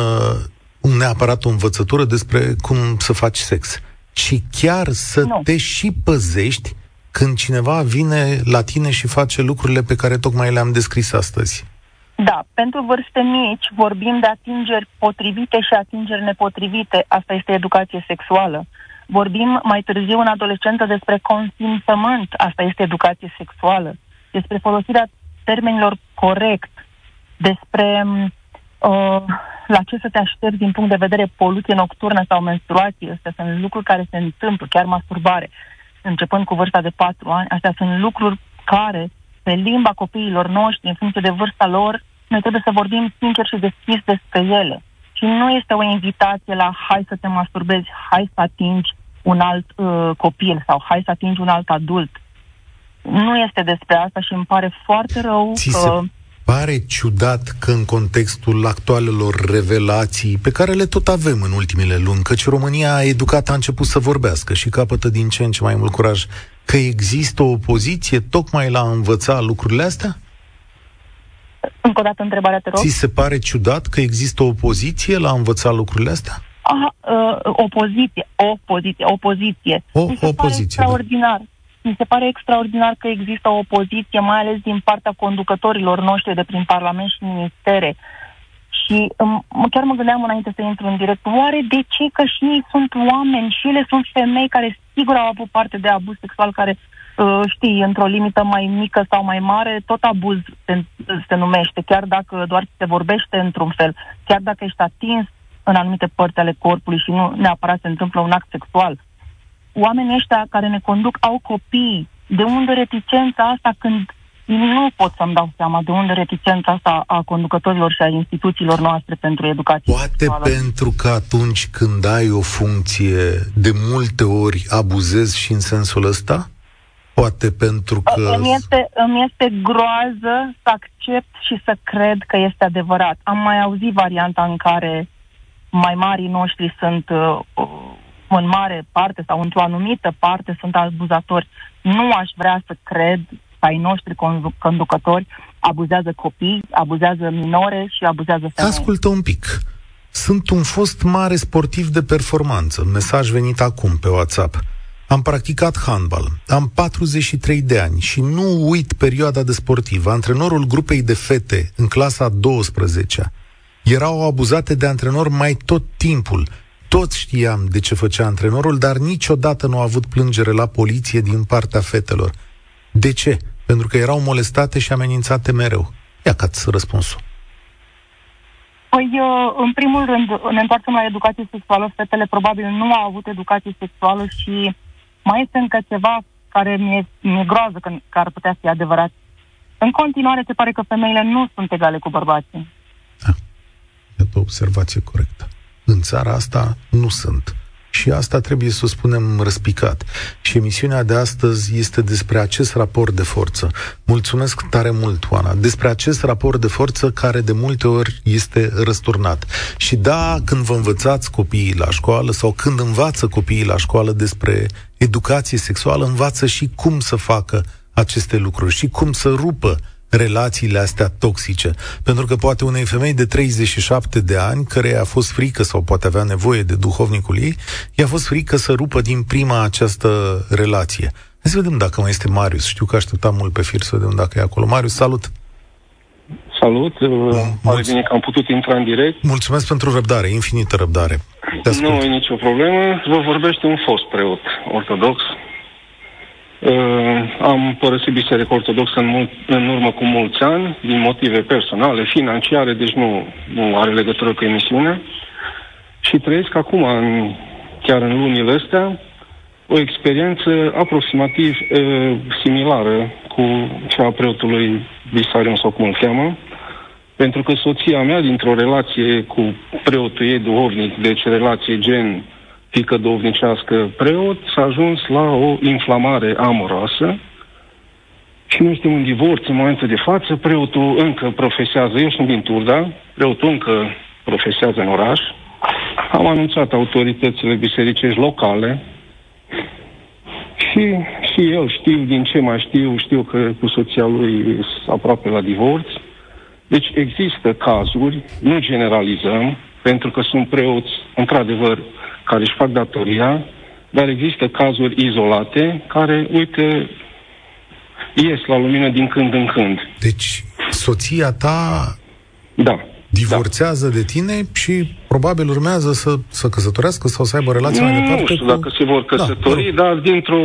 neapărat o învățătură despre cum să faci sex, ci chiar să nu. te și păzești când cineva vine la tine și face lucrurile pe care tocmai le-am descris astăzi. Da, pentru vârste mici vorbim de atingeri potrivite și atingeri nepotrivite. Asta este educație sexuală. Vorbim mai târziu în adolescență despre consimțământ. Asta este educație sexuală. Despre folosirea termenilor corect. Despre uh, la ce să te aștepți din punct de vedere poluție nocturnă sau menstruație. Astea sunt lucruri care se întâmplă, chiar masturbare. Începând cu vârsta de 4 ani, astea sunt lucruri care pe limba copiilor noștri, în funcție de vârsta lor, noi trebuie să vorbim sincer și deschis despre ele. Și nu este o invitație la hai să te masturbezi, hai să atingi un alt uh, copil sau hai să atingi un alt adult. Nu este despre asta și îmi pare foarte rău Ți că... Se pare ciudat că în contextul actualelor revelații pe care le tot avem în ultimele luni, căci România educată a început să vorbească și capătă din ce în ce mai mult curaj, că există o opoziție tocmai la a învăța lucrurile astea? Încă o dată întrebarea, te rog. Ți se pare ciudat că există o opoziție la a învăța lucrurile astea? Aha, uh, opoziție, opoziție, opoziție. O Mi se opoziție, pare extraordinar. Da. Mi se pare extraordinar că există o opoziție, mai ales din partea conducătorilor noștri de prin Parlament și ministere. Și um, chiar mă gândeam înainte să intru în direct, oare de ce că și ei sunt oameni și ele sunt femei care sigur au avut parte de abuz sexual care uh, știi, într-o limită mai mică sau mai mare, tot abuz se, se numește, chiar dacă doar se vorbește într-un fel, chiar dacă ești atins în anumite părți ale corpului și nu neapărat se întâmplă un act sexual. Oamenii ăștia care ne conduc au copii. De unde reticența asta când nu pot să-mi dau seama de unde reticența asta a conducătorilor și a instituțiilor noastre pentru educație. Poate sexuală. pentru că atunci când ai o funcție, de multe ori abuzezi și în sensul ăsta? Poate pentru că... Îmi este, îmi este groază să accept și să cred că este adevărat. Am mai auzit varianta în care mai marii noștri sunt uh, în mare parte sau într-o anumită parte sunt abuzatori. Nu aș vrea să cred ai noștri conducători abuzează copii, abuzează minore și abuzează femei. Ascultă un pic. Sunt un fost mare sportiv de performanță. Mesaj venit acum pe WhatsApp. Am practicat handbal. Am 43 de ani și nu uit perioada de sportiv. Antrenorul grupei de fete în clasa 12 erau abuzate de antrenor mai tot timpul. Toți știam de ce făcea antrenorul, dar niciodată nu a avut plângere la poliție din partea fetelor. De ce? pentru că erau molestate și amenințate mereu. Ia ca răspunsul. Păi, uh, în primul rând, ne întoarcem la educație sexuală. Fetele probabil nu au avut educație sexuală și mai este încă ceva care mi-e, mi-e groază că, că ar putea fi adevărat. În continuare, se pare că femeile nu sunt egale cu bărbații. Da. E o observație corectă. În țara asta nu sunt. Și asta trebuie să o spunem răspicat. Și emisiunea de astăzi este despre acest raport de forță. Mulțumesc tare mult, Oana, despre acest raport de forță care de multe ori este răsturnat. Și da, când vă învățați copiii la școală sau când învață copiii la școală despre educație sexuală, învață și cum să facă aceste lucruri și cum să rupă relațiile astea toxice. Pentru că poate unei femei de 37 de ani, care a fost frică sau poate avea nevoie de duhovnicul ei, i-a fost frică să rupă din prima această relație. Hai să vedem dacă mai este Marius. Știu că așteptam mult pe fir să vedem dacă e acolo. Marius, salut! Salut, pare bine că am putut intra în direct. Mulțumesc pentru răbdare, infinită răbdare. Nu e nicio problemă. Vă vorbește un fost preot ortodox Uh, am părăsit Biserica Ortodoxă în, mult, în urmă cu mulți ani, din motive personale, financiare, deci nu, nu are legătură cu emisiunea. Și trăiesc acum, în, chiar în lunile astea, o experiență aproximativ uh, similară cu cea a preotului Visarion sau cum îl cheamă, pentru că soția mea, dintr-o relație cu preotul ei duhovnic, deci relație gen fică dovnicească preot, s-a ajuns la o inflamare amoroasă și noi suntem în divorț în momentul de față, preotul încă profesează, eu sunt din Turda, preotul încă profesează în oraș, am anunțat autoritățile bisericești locale și, și el știu din ce mai știu, știu că cu soția lui aproape la divorț. Deci există cazuri, nu generalizăm, pentru că sunt preoți, într-adevăr, care își fac datoria, dar există cazuri izolate care, uite, ies la lumină din când în când. Deci, soția ta da, divorțează da. de tine și probabil urmează să, să căsătorească sau să aibă relație mai departe Nu știu cu... dacă se vor da, căsători, da, dar dintr-o,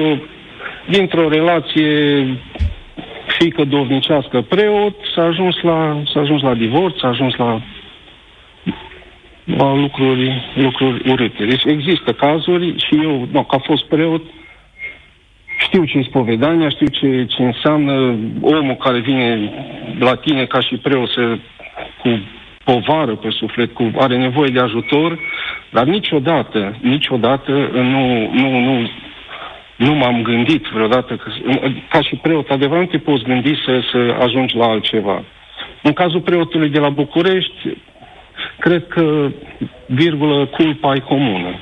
dintr-o relație fică dovnicească preot, s-a ajuns la, s-a ajuns la divorț, s-a ajuns la la lucruri, lucruri urâte. Deci există cazuri și eu, no, ca fost preot, știu ce e spovedania, știu ce, ce înseamnă omul care vine la tine ca și preot să, cu povară pe suflet, cu, are nevoie de ajutor, dar niciodată, niciodată nu, nu, nu, nu m-am gândit vreodată, că, ca și preot, adevărat nu te poți gândi să, să ajungi la altceva. În cazul preotului de la București, cred că, virgulă, culpa e comună.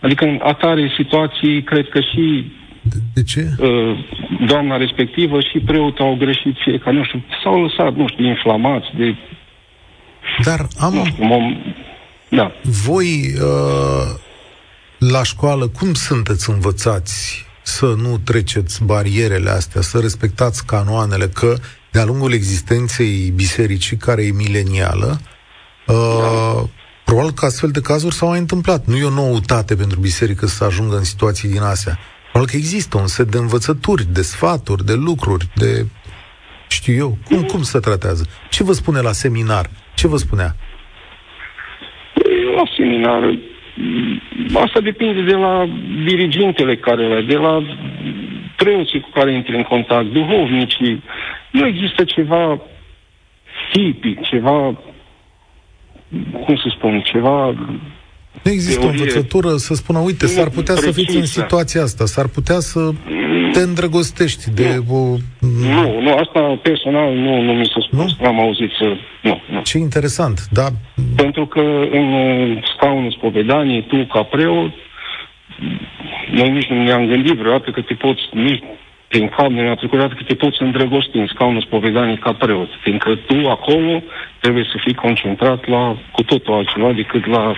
Adică în atare situații, cred că și de, de ce? Uh, doamna respectivă și preotul au greșit fiecare, nu știu, s-au lăsat, nu știu, inflamați de... Dar am... Nu știu, mom... Da. Voi, uh, la școală, cum sunteți învățați să nu treceți barierele astea, să respectați canoanele, că de-a lungul existenței bisericii, care e milenială, Uh, probabil că astfel de cazuri s-au mai întâmplat. Nu e o noutate pentru biserică să ajungă în situații din astea. Probabil că există un set de învățături, de sfaturi, de lucruri, de... Știu eu, cum, cum se tratează? Ce vă spune la seminar? Ce vă spunea? La seminar, asta depinde de la dirigintele care le de la preoții cu care intri în contact, duhovnicii. Nu există ceva tipic, ceva cum să spun, ceva nu există teorie. o învățătură să spună, uite, s-ar putea precisă. să fiți în situația asta, s-ar putea să te îndrăgostești de nu. o... Nu, nu, asta personal nu, nu mi s-a spus, nu? am auzit să... Nu, nu. Ce interesant, da... Pentru că în scaunul spovedaniei, tu ca preot, noi nici nu ne-am gândit vreodată că te poți, nici prin cap ne-a trecut că te poți îndrăgosti în scaunul spovedanii ca preot, fiindcă tu acolo trebuie să fii concentrat la cu totul altceva decât la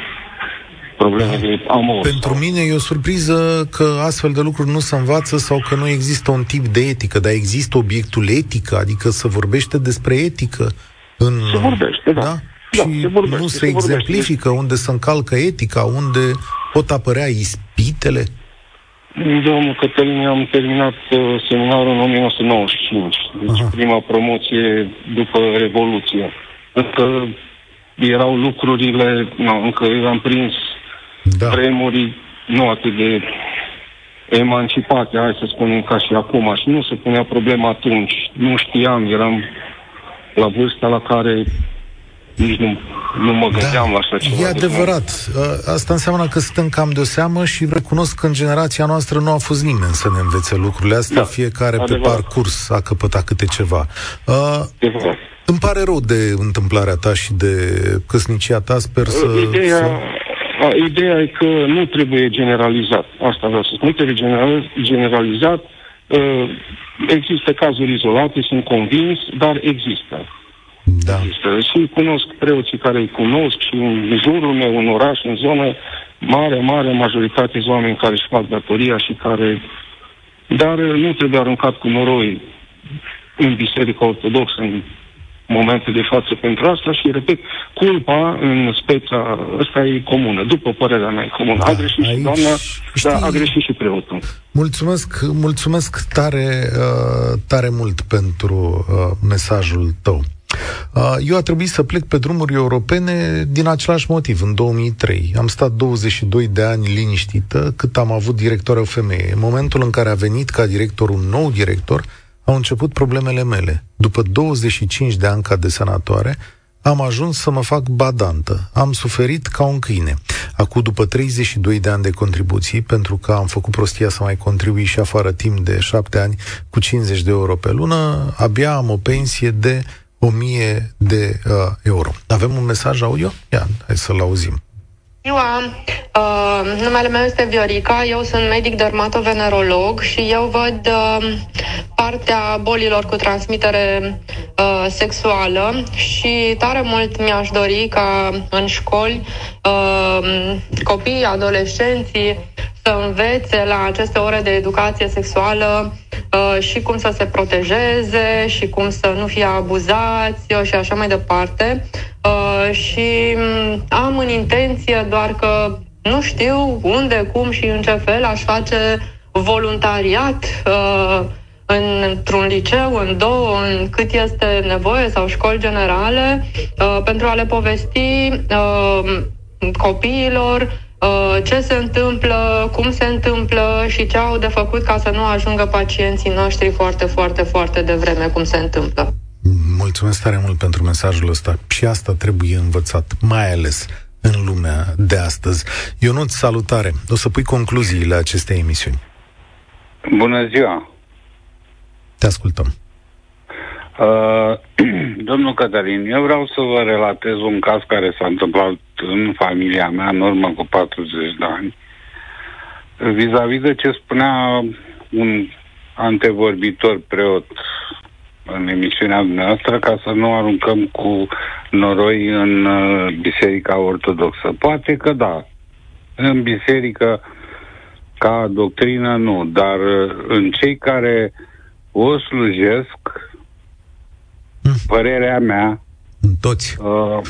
probleme da. de amor. Pentru sau... mine e o surpriză că astfel de lucruri nu se învață sau că nu există un tip de etică, dar există obiectul etică, adică să vorbește despre etică în... Se vorbește, da. da? Da, și se vorbește, nu se, se exemplifică vorbește. unde se încalcă etica, unde pot apărea ispitele. Domnul Cătălin, am terminat uh, seminarul în 1995, deci Aha. prima promoție după Revoluție. Încă erau lucrurile, nu, încă am prins da. vremuri nu atât de emancipate, hai să spunem ca și acum, și nu se punea problema atunci. Nu știam, eram la vârsta la care nici nu, nu mă gândeam da, la așa ceva. E adevărat. Asta înseamnă că suntem cam de seamă și recunosc că în generația noastră nu a fost nimeni să ne învețe lucrurile astea, da, fiecare adevărat. pe parcurs a căpătat câte ceva. Uh, îmi pare rău de întâmplarea ta și de căsnicia ta, sper să... Ideea, să... A, ideea e că nu trebuie generalizat. Asta vreau să spun. Nu trebuie generalizat. Uh, există cazuri izolate, sunt convins, dar există. Da. Există. Și cunosc preoții care îi cunosc și în jurul meu, în oraș, în zonă, mare, mare majoritate de oameni care își fac datoria și care... Dar nu trebuie aruncat cu noroi în Biserica Ortodoxă, în momentul de față pentru asta și, repet, culpa în speța ăsta e comună, după părerea mea e comună. Da, a greșit aici, și doamna, știi, dar a greșit și preotul. Mulțumesc, mulțumesc tare, uh, tare mult pentru uh, mesajul tău. Uh, eu a trebuit să plec pe drumuri europene din același motiv, în 2003. Am stat 22 de ani liniștită cât am avut director o femeie. În momentul în care a venit ca director un nou director, au început problemele mele. După 25 de ani ca de senatoare, am ajuns să mă fac badantă. Am suferit ca un câine. Acum, după 32 de ani de contribuții, pentru că am făcut prostia să mai contribui și afară timp de 7 ani cu 50 de euro pe lună, abia am o pensie de 1000 de uh, euro. Avem un mesaj audio? Ia, hai să-l auzim. Ziua, uh, numele meu este Viorica, eu sunt medic dermatovenerolog și eu văd uh, partea bolilor cu transmitere uh, sexuală și tare mult mi-aș dori ca în școli uh, copiii, adolescenții să învețe la aceste ore de educație sexuală uh, și cum să se protejeze și cum să nu fie abuzați uh, și așa mai departe. Uh, și um, am în intenție doar că nu știu unde, cum și în ce fel aș face voluntariat uh, într-un liceu, în două, în cât este nevoie sau școli generale, uh, pentru a le povesti uh, copiilor Uh, ce se întâmplă, cum se întâmplă și ce au de făcut ca să nu ajungă pacienții noștri foarte, foarte, foarte devreme, cum se întâmplă. Mulțumesc tare mult pentru mesajul ăsta. Și asta trebuie învățat, mai ales în lumea de astăzi. Ionut, salutare! O să pui concluziile acestei emisiuni. Bună ziua! Te ascultăm. Uh, domnul Cătălin, eu vreau să vă relatez un caz care s-a întâmplat în familia mea în urmă cu 40 de ani. Vis-a-vis de ce spunea un antevorbitor preot în emisiunea noastră ca să nu aruncăm cu noroi în uh, Biserica Ortodoxă. Poate că da. În biserică ca doctrină nu, dar uh, în cei care o slujesc părerea mea, toți, uh,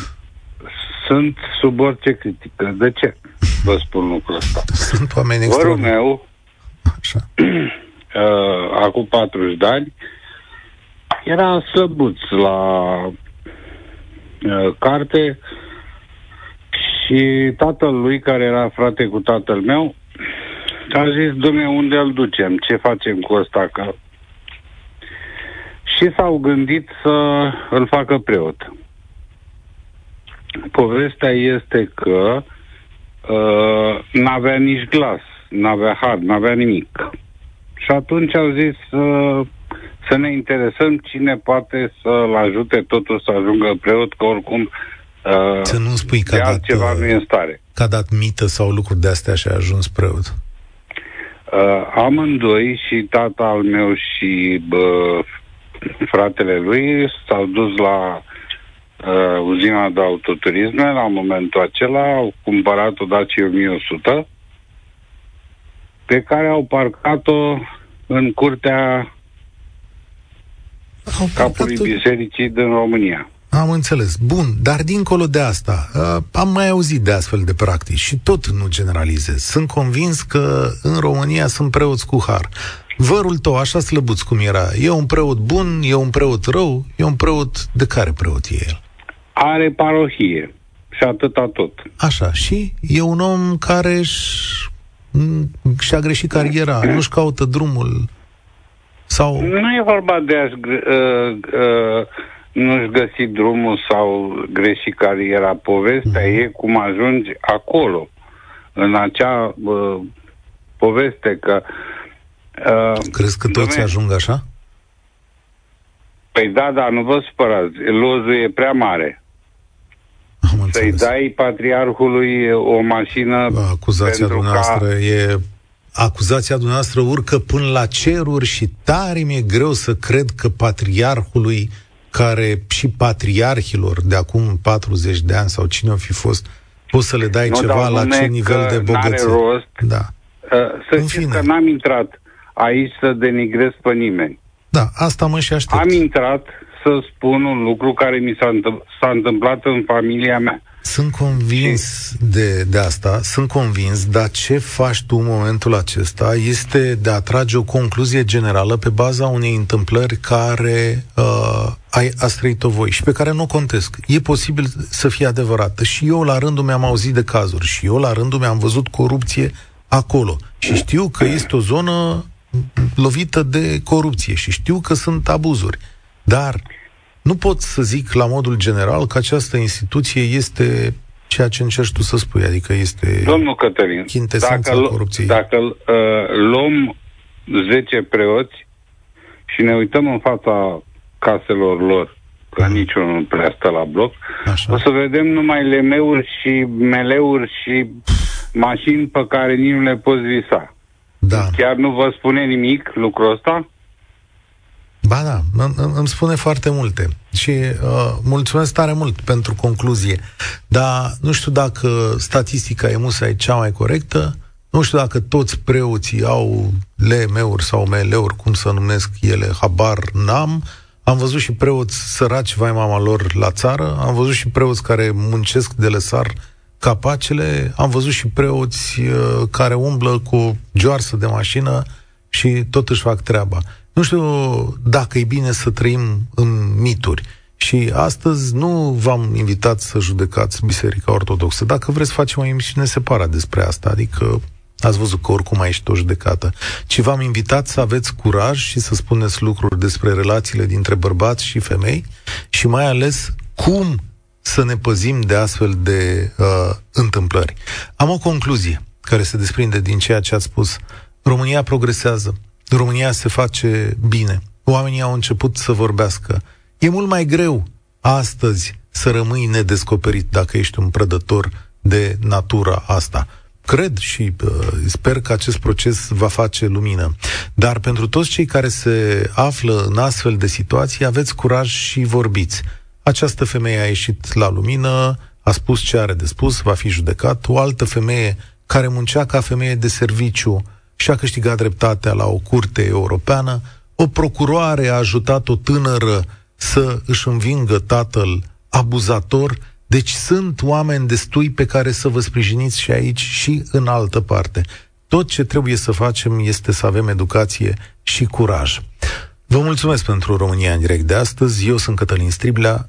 sunt sub orice critică. De ce vă spun lucrul ăsta? Sunt oameni Vărul meu, Așa. Uh, acum 40 de ani, era slăbuț la uh, carte și tatăl lui, care era frate cu tatăl meu, a zis, dumne, unde îl ducem? Ce facem cu ăsta? Că și s-au gândit să îl facă preot. Povestea este că uh, n-avea nici glas, n-avea har, n-avea nimic. Și atunci au zis uh, să ne interesăm cine poate să-l ajute totul să ajungă preot, că oricum uh, să nu spui că dat, ceva nu e în stare. Că a dat mită sau lucruri de astea și a ajuns preot. Uh, amândoi, și tata al meu și uh, fratele lui s-au dus la uh, uzina de autoturisme la momentul acela, au cumpărat o Dacia 1100 pe care au parcat-o în curtea au capului bisericii din România. Am înțeles. Bun, dar dincolo de asta, uh, am mai auzit de astfel de practici și tot nu generalizez. Sunt convins că în România sunt preoți cu har. Vărul tău, așa slăbuț cum era, e un preot bun, e un preot rău, e un preot... De care preot e el? Are parohie și atâta tot. Așa, și e un om care și-a greșit cariera, nu-și caută drumul sau... Nu e vorba de a-și uh, uh, nu-și găsi drumul sau greși cariera. Povestea mm. e cum ajungi acolo, în acea uh, poveste că uh, Uh, Crezi că toți Dom'le, ajung așa? Păi da, da, nu vă supărați. Lozul e prea mare. Am Să-i dai patriarhului o mașină Acuzația dumneavoastră ca... e... Acuzația dumneavoastră urcă până la ceruri și tare mi-e greu să cred că patriarhului care și patriarhilor de acum 40 de ani sau cine o fi fost, poți să le dai nu, ceva la ce nivel de bogăție. rost. Da. Uh, să În știți fine. că n-am intrat aici să denigrez pe nimeni. Da, asta mă și aștept. Am intrat să spun un lucru care mi s-a, s-a întâmplat în familia mea. Sunt convins de, de asta, sunt convins, dar ce faci tu în momentul acesta este de a trage o concluzie generală pe baza unei întâmplări care uh, ai, a trăit-o voi și pe care nu o contesc. E posibil să fie adevărată. Și eu la rândul meu am auzit de cazuri și eu la rândul meu am văzut corupție acolo. Și știu că este o zonă lovită de corupție și știu că sunt abuzuri. Dar nu pot să zic la modul general că această instituție este ceea ce încerci tu să spui, adică este Domnul Cătălin, dacă, corupției. dacă uh, luăm 10 preoți și ne uităm în fața caselor lor, că mm. niciunul nu prea stă la bloc, Așa. o să vedem numai lemeuri și meleuri și mașini pe care nici nu le poți visa. Da. Chiar nu vă spune nimic lucrul ăsta? Ba da, îmi spune foarte multe și uh, mulțumesc tare mult pentru concluzie, dar nu știu dacă statistica EMUSA e cea mai corectă, nu știu dacă toți preoții au LM-uri sau ML-uri, cum să numesc ele, habar n-am. Am văzut și preoți săraci, vai mama lor, la țară, am văzut și preoți care muncesc de lăsar capacele, am văzut și preoți uh, care umblă cu joarsă de mașină și tot își fac treaba. Nu știu dacă e bine să trăim în mituri. Și astăzi nu v-am invitat să judecați Biserica Ortodoxă. Dacă vreți, facem o emisiune separat despre asta. Adică ați văzut că oricum ai o judecată. Ci v-am invitat să aveți curaj și să spuneți lucruri despre relațiile dintre bărbați și femei și mai ales cum să ne păzim de astfel de uh, întâmplări. Am o concluzie care se desprinde din ceea ce ați spus. România progresează. România se face bine. Oamenii au început să vorbească. E mult mai greu astăzi să rămâi nedescoperit dacă ești un prădător de natura asta. Cred și uh, sper că acest proces va face lumină. Dar pentru toți cei care se află în astfel de situații, aveți curaj și vorbiți. Această femeie a ieșit la lumină, a spus ce are de spus, va fi judecat. O altă femeie care muncea ca femeie de serviciu și a câștigat dreptatea la o curte europeană, o procuroare a ajutat o tânără să își învingă tatăl abuzator, deci sunt oameni destui pe care să vă sprijiniți și aici și în altă parte. Tot ce trebuie să facem este să avem educație și curaj. Vă mulțumesc pentru România în direct de astăzi. Eu sunt Cătălin Striblea.